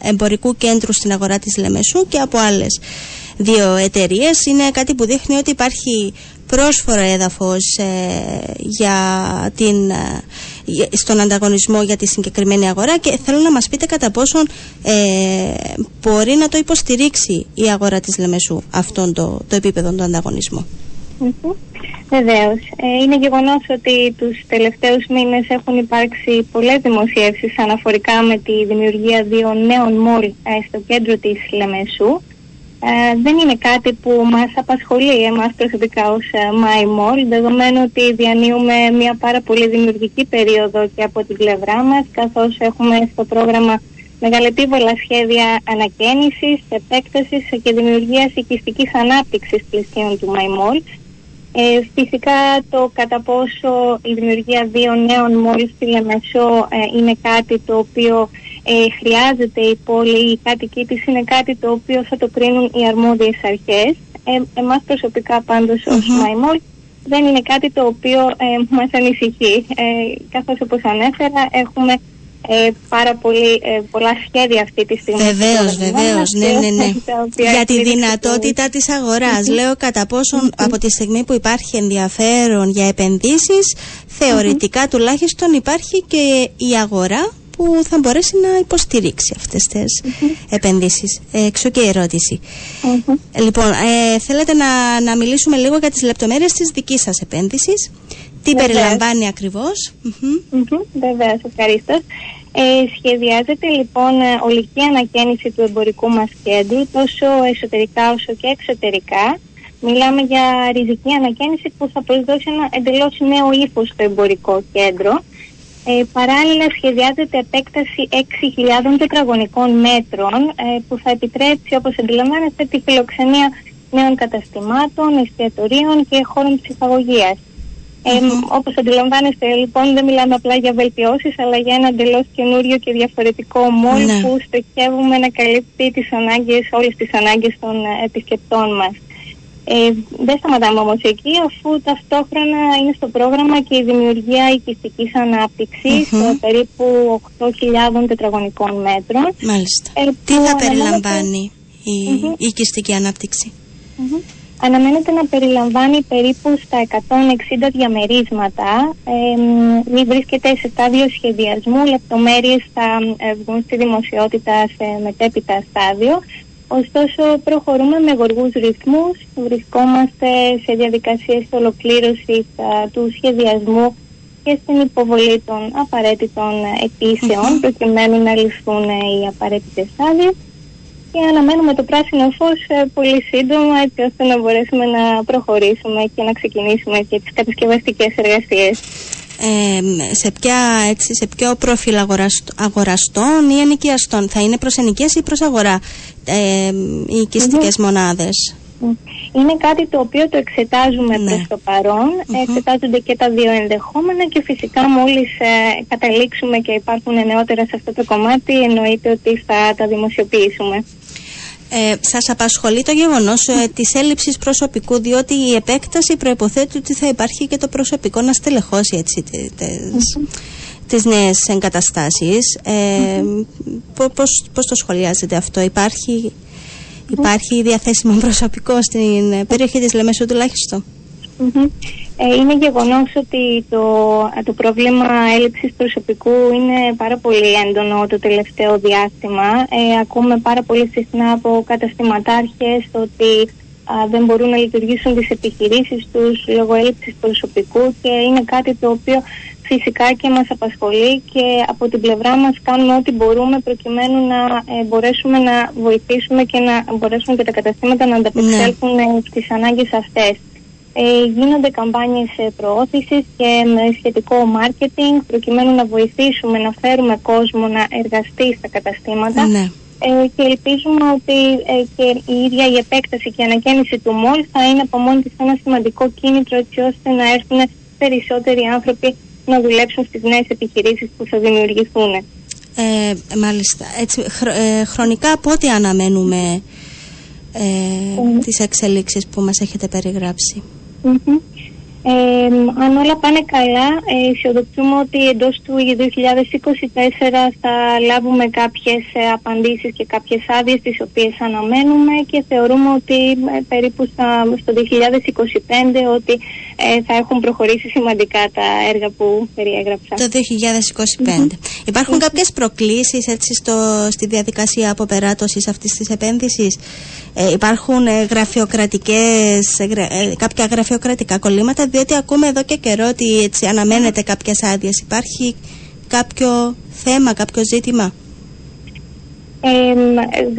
εμπορικού κέντρου στην αγορά της Λεμεσού και από άλλες δύο εταιρείες. Είναι κάτι που δείχνει ότι υπάρχει πρόσφορο έδαφος ε, για την, ε, για- στον ανταγωνισμό για τη συγκεκριμένη αγορά και θέλω να μας πείτε κατά πόσον ε, μπορεί να το υποστηρίξει η αγορά της Λεμεσού αυτόν το, το επίπεδο του ανταγωνισμού. Βεβαίως. είναι γεγονός ότι τους τελευταίους μήνες έχουν υπάρξει πολλές δημοσιεύσεις αναφορικά με τη δημιουργία δύο νέων μόλ ε, στο κέντρο της Λεμεσού. Ε, δεν είναι κάτι που μας απασχολεί εμάς προσωπικά ως ε, My δεδομένου ότι διανύουμε μια πάρα πολύ δημιουργική περίοδο και από την πλευρά μας, καθώς έχουμε στο πρόγραμμα μεγαλεπίβολα σχέδια ανακαίνησης, επέκτασης και δημιουργίας οικιστικής ανάπτυξης πλησίων του My Ε, φυσικά το κατά πόσο η δημιουργία δύο νέων μόλις στη Λεμεσό ε, είναι κάτι το οποίο ε, χρειάζεται η πόλη, οι κάτοικοι της είναι κάτι το οποίο θα το κρίνουν οι αρμόδιες αρχές. Ε, εμάς προσωπικά πάντως mm-hmm. ως Μαϊμόλ δεν είναι κάτι το οποίο ε, μας ανησυχεί. Ε, καθώς όπως ανέφερα έχουμε ε, πάρα πολύ, ε, πολλά σχέδια αυτή τη στιγμή. Βεβαίως, βεβαίως. Ναι, ναι, ναι. Για τη δυνατότητα της αγορα Λέω κατά πόσον από τη στιγμή που υπάρχει ενδιαφέρον για επενδύσεις, θεωρητικά τουλάχιστον υπάρχει και η αγορά που θα μπορέσει να υποστηρίξει αυτές τις mm-hmm. επενδύσεις. Ε, εξω και η ερωτηση Λοιπόν, ε, θέλετε να, να μιλήσουμε λίγο για τις λεπτομέρειες της δικής σας επένδυσης. Τι Βεβαίως. περιλαμβάνει ακριβώς. Βεβαίως, ευχαριστώ. Ε, σχεδιάζεται λοιπόν ε, ολική ανακαίνιση του εμπορικού μας κέντρου τόσο εσωτερικά όσο και εξωτερικά. Μιλάμε για ριζική ανακαίνιση που θα προσδώσει ένα εντελώς νέο ύφος στο εμπορικό κέντρο. Ε, παράλληλα σχεδιάζεται επέκταση 6.000 τετραγωνικών μέτρων ε, που θα επιτρέψει όπως αντιλαμβάνεστε τη φιλοξενία νέων καταστημάτων, εστιατορίων και χώρων ψυχαγωγίας. Ε, Όπως αντιλαμβάνεστε λοιπόν δεν μιλάμε απλά για βελτιώσεις αλλά για ένα εντελώς καινούριο και διαφορετικό μόλ ναι. που στοχεύουμε να καλύπτει τις ανάγκες, όλες τις ανάγκες των ε, επισκεπτών μας. Ε, δεν σταματάμε όμως εκεί αφού ταυτόχρονα είναι στο πρόγραμμα και η δημιουργία οικιστικής ανάπτυξης mm-hmm. περίπου 8.000 τετραγωνικών μέτρων. Μάλιστα. Ε, Τι θα περιλαμβάνει η, mm-hmm. η οικιστική ανάπτυξη; Αναμένεται να περιλαμβάνει περίπου στα 160 διαμερίσματα. Ε, βρίσκεται σε στάδιο σχεδιασμού, λεπτομέρειες θα ε, βγουν στη δημοσιότητα σε μετέπειτα στάδιο. Ωστόσο προχωρούμε με γοργούς ρυθμούς, βρισκόμαστε σε διαδικασίες ολοκλήρωσης του σχεδιασμού και στην υποβολή των απαραίτητων προκειμένου να ληφθούν οι απαραίτητες άδειες. Και αναμένουμε το πράσινο φως ε, πολύ σύντομα έτσι ώστε να μπορέσουμε να προχωρήσουμε και να ξεκινήσουμε και τις κατασκευαστικές εργασίες. Ε, σε, ποια, έτσι, σε ποιο προφίλ αγοραστών ή ενοικιαστών θα είναι προς ενοικίαση ή προς αγορά ε, οι οικιστικές μονάδες; Είναι κάτι το οποίο το εξετάζουμε ναι. προς το παρόν. Εξετάζονται και τα δύο ενδεχόμενα και φυσικά μόλις ε, καταλήξουμε και υπάρχουν νεότερα σε αυτό το κομμάτι εννοείται ότι θα τα δημοσιοποιήσουμε. Ε, σας απασχολεί το γεγονός ε, της έλλειψης προσωπικού διότι η επέκταση προϋποθέτει ότι θα υπάρχει και το προσωπικό να στελεχώσει έτσι, τις, τις νέες εγκαταστάσεις. Ε, πώς, πώς το σχολιάζετε αυτό, υπάρχει, υπάρχει διαθέσιμο προσωπικό στην περιοχή της Λεμεσού τουλάχιστον; Ε, είναι γεγονός ότι το, το πρόβλημα έλλειψης προσωπικού είναι πάρα πολύ έντονο το τελευταίο διάστημα. Ε, ακούμε πάρα πολύ συχνά από καταστηματάρχες ότι δεν μπορούν να λειτουργήσουν τις επιχειρήσεις τους λόγω έλλειψης προσωπικού και είναι κάτι το οποίο φυσικά και μας απασχολεί και από την πλευρά μας κάνουμε ό,τι μπορούμε προκειμένου να ε, μπορέσουμε να βοηθήσουμε και να μπορέσουν και τα καταστήματα να ανταπεξέλθουν ναι. στις ανάγκες αυτές. Ε, γίνονται καμπάνιες ε, προώθησης και με σχετικό marketing προκειμένου να βοηθήσουμε να φέρουμε κόσμο να εργαστεί στα καταστήματα ναι. ε, και ελπίζουμε ότι ε, και η ίδια η επέκταση και η ανακαίνιση του μόλ θα είναι από μόνη της ένα σημαντικό κίνητρο έτσι ώστε να έρθουν περισσότεροι άνθρωποι να δουλέψουν στις νέες επιχειρήσεις που θα δημιουργηθούν. Ε, μάλιστα. Έτσι, χρονικά πότε αναμένουμε ε, τις εξελίξεις που μας έχετε περιγράψει; Ε, αν όλα πάνε καλά, ε, αισιοδοξούμε ότι εντός του 2024 θα λάβουμε κάποιες ε, απαντήσεις και κάποιες άδειες τις οποίες αναμένουμε και θεωρούμε ότι ε, περίπου στα, στο 2025 ότι ε, θα έχουν προχωρήσει σημαντικά τα έργα που περιέγραψα. Το 2025. Υπάρχουν κάποιες προκλήσεις έτσι στο, στη διαδικασία αποπεράτωσης αυτής της επένδυσης; Ε, υπάρχουν ε, γραφειοκρατικές, ε, κάποια γραφειοκρατικά κολλήματα; Διότι ακούμε εδώ και καιρό ότι έτσι αναμένεται κάποιες άδειες. Υπάρχει κάποιο θέμα, κάποιο ζήτημα; Ε,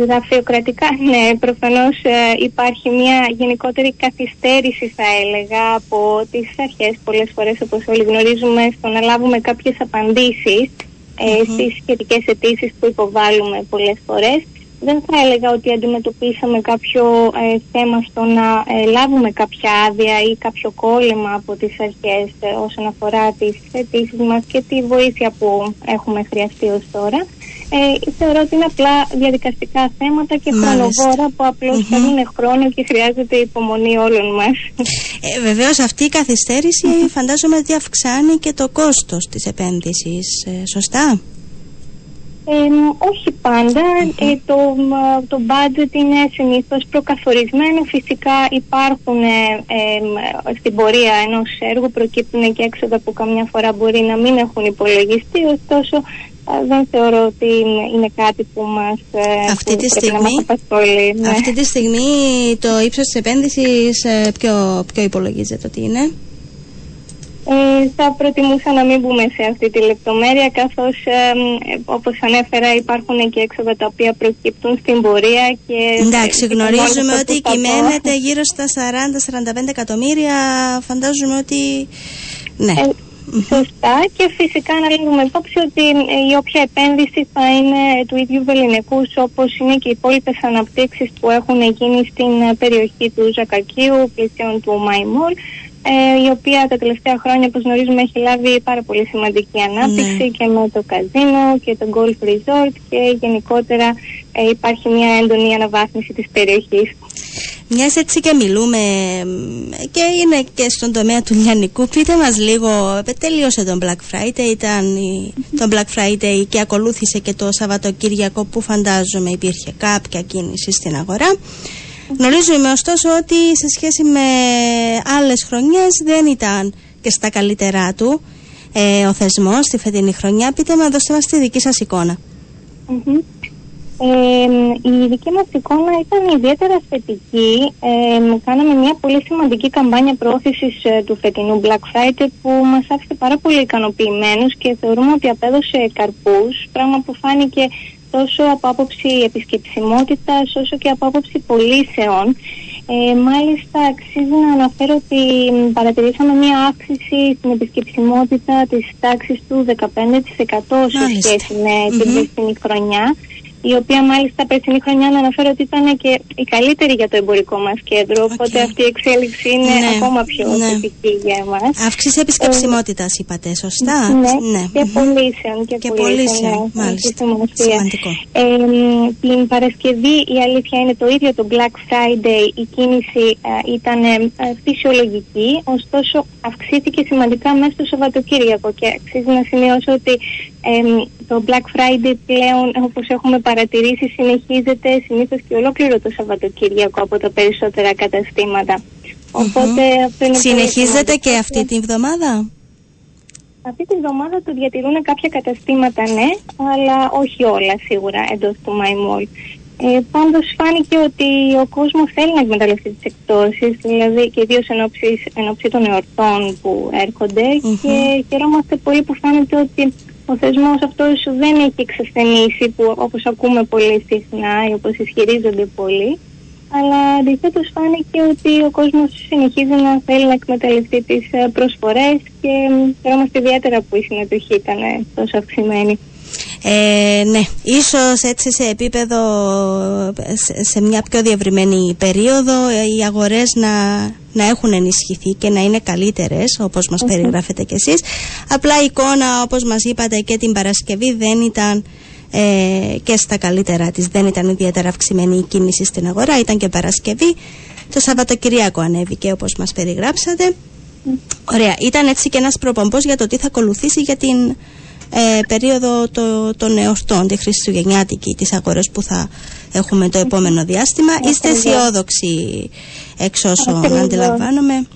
γραφειοκρατικά, ναι, προφανώς ε, υπάρχει μια γενικότερη καθυστέρηση θα έλεγα από τις αρχές πολλές φορές όπως όλοι γνωρίζουμε στο να λάβουμε κάποιες απαντήσεις ε, mm-hmm. στις σχετικές αιτήσεις που υποβάλλουμε πολλές φορές. Δεν θα έλεγα ότι αντιμετωπίσαμε κάποιο ε, θέμα στο να ε, λάβουμε κάποια άδεια ή κάποιο κόλλημα από τις αρχές ε, όσον αφορά τις αιτήσεις μας και τη βοήθεια που έχουμε χρειαστεί ως τώρα. Ε, θεωρώ ότι είναι απλά διαδικαστικά θέματα και χρονοβόρα που απλώς mm παίρνουν χρόνο και χρειάζεται υπομονή όλων μας. Ε, βεβαίως αυτή η καθυστέρηση φαντάζομαι ότι αυξάνει και το κόστος της επένδυσης, ε, σωστά; Ε, όχι Ε, το, το budget είναι συνήθως προκαθορισμένο. Φυσικά υπάρχουν ε, στην πορεία ενός έργου προκύπτουν και έξοδα που καμιά φορά μπορεί να μην έχουν υπολογιστεί. Ωστόσο, δεν θεωρώ ότι είναι κάτι που μας αυτή, τη στιγμή, ναι. αυτή τη στιγμή το ύψος της επένδυσης ποιο, ποιο υπολογίζεται ότι είναι; Ε, θα προτιμούσα να μην μπούμε σε αυτή τη λεπτομέρεια καθώς ε, όπως ανέφερα υπάρχουν και έξοδα τα οποία προκύπτουν στην πορεία και... Εντάξει γνωρίζουμε ότι κυμαίνεται γύρω στα 40-45 εκατομμύρια φαντάζομαι ότι... Ναι. Ε, Σωστά και φυσικά να λάβουμε υπόψη ότι η όποια επένδυση θα είναι του ίδιου βεληνικούς όπως είναι και οι υπόλοιπες αναπτύξεις που έχουν γίνει στην περιοχή του Ζακακίου, πλησίων του Μαϊμόρ ε, η οποία τα τελευταία χρόνια, όπως γνωρίζουμε, έχει λάβει πάρα πολύ σημαντική ανάπτυξη ναι. και με το καζίνο και το golf resort και γενικότερα ε, υπάρχει μια έντονη αναβάθμιση της περιοχής. Μιας έτσι και μιλούμε και είναι και στον τομέα του λιανικού. Πείτε μας λίγο, τελείωσε τον Black Friday, ήταν τον Black Friday και ακολούθησε και το Σαββατοκύριακο που φαντάζομαι υπήρχε κάποια κίνηση στην αγορά. Γνωρίζουμε ωστόσο ότι σε σχέση με άλλες χρονιές δεν ήταν και στα καλύτερά του ε, ο θεσμός στη φετινή χρονιά. Πείτε μας, δώστε μας τη δική σας εικόνα. Ε, η δική μας εικόνα ήταν ιδιαίτερα θετική. Ε, κάναμε μια πολύ σημαντική καμπάνια πρόθεσης ε, του φετινού Black Friday που μας άφησε πάρα πολύ ικανοποιημένους και θεωρούμε ότι απέδωσε καρπούς, πράγμα που φάνηκε τόσο από άποψη επισκεψιμότητας όσο και από άποψη πωλήσεων. Ε, μάλιστα αξίζει να αναφέρω ότι παρατηρήσαμε μια αύξηση στην επισκεψιμότητα της τάξης του 15% σε σχέση με την mm χρονιά η οποία μάλιστα περσινή χρονιά να αναφέρω ότι ήταν και η καλύτερη για το εμπορικό μας κέντρο, οπότε αυτή η εξέλιξη είναι ναι, ακόμα πιο ναι. θετική για εμάς. Αύξηση επισκεψιμότητας ε, είπατε, σωστά; Ναι, ναι. και πωλήσεων. Και, και πωλήσεων, ναι, μάλιστα. Σημαντικό. Ε, την Παρασκευή η αλήθεια είναι το ίδιο το Black Friday, η κίνηση ε, ήταν ε, φυσιολογική, ωστόσο αυξήθηκε σημαντικά μέσα στο Σαββατοκύριακο και αξίζει να σημειώσω ότι το Black Friday πλέον όπως έχουμε παρατηρήσει συνεχίζεται συνήθως και ολόκληρο το Σαββατοκύριακο από τα περισσότερα καταστήματα. Συνεχίζεται και αυτή την εβδομάδα; Αυτή την εβδομάδα το διατηρούν κάποια καταστήματα ναι, αλλά όχι όλα σίγουρα εντός του My Ε, Πάντως φάνηκε ότι ο κόσμος θέλει να εκμεταλλευτεί τις εκπτώσεις, δηλαδή και ιδίως εν ώψη των εορτών που ερχονται Και χαιρόμαστε πολύ που φάνηκε ότι ο θεσμός αυτός δεν έχει εξασθενήσει που όπως ακούμε πολύ συχνά ή όπως ισχυρίζονται πολλοί αλλά αντιθέτως φάνηκε ότι ο κόσμος συνεχίζει να θέλει να εκμεταλλευτεί τις ε, προσφορές και χαιρόμαστε ιδιαίτερα που η συμμετοχή ήταν τόσο αυξημένη. Ε, ναι, ίσως έτσι σε επίπεδο, σε, μια πιο διευρυμένη περίοδο οι αγορές να, να έχουν ενισχυθεί και να είναι καλύτερες όπως μας περιγράφετε κι εσείς. Απλά η εικόνα όπως μας είπατε και την Παρασκευή δεν ήταν ε, και στα καλύτερα της, δεν ήταν ιδιαίτερα αυξημένη η κίνηση στην αγορά, ήταν και Παρασκευή. Το Σαββατοκυριακό ανέβηκε όπως μας περιγράψατε. Ωραία, ήταν έτσι και ένας προπομπός για το τι θα ακολουθήσει για την ε, περίοδο το, των εορτών, τη Χριστουγεννιάτικη, τις αγορές που θα έχουμε το επόμενο διάστημα. Είστε αισιόδοξοι εξ όσων αντιλαμβάνομαι.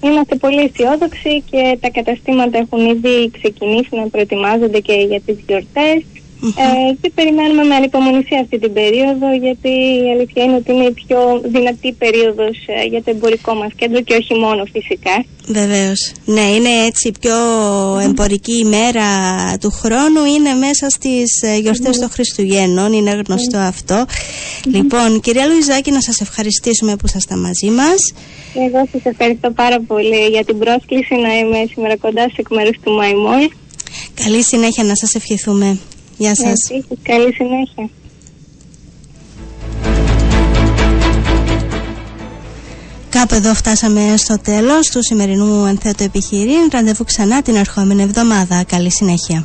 Είμαστε πολύ αισιόδοξοι και τα καταστήματα έχουν ήδη ξεκινήσει να προετοιμάζονται και για τις γιορτές. Ε, και περιμένουμε με ανυπομονησία αυτή την περίοδο γιατί η αλήθεια είναι ότι είναι η πιο δυνατή περίοδος ε, για το εμπορικό μας κέντρο και όχι μόνο φυσικά. Βεβαίως. Ναι, είναι έτσι η πιο εμπορική ημέρα του χρόνου. Είναι μέσα στις γιορτές των Χριστουγέννων. Είναι γνωστό αυτό. Λοιπόν, κυρία Λουιζάκη, να σας ευχαριστήσουμε που ήσασταν μαζί μας. Εγώ σας ευχαριστώ πάρα πολύ για την πρόσκληση να είμαι σήμερα κοντά σε εκ μέρους του Μαϊμόλ. Καλή συνέχεια να σας ευχηθούμε. Γεια σας. Επίσης, καλή συνέχεια. Κάπου εδώ φτάσαμε στο τέλος του σημερινού ενθέτω επιχειρήν. Ραντεβού ξανά την ερχόμενη εβδομάδα. Καλή συνέχεια.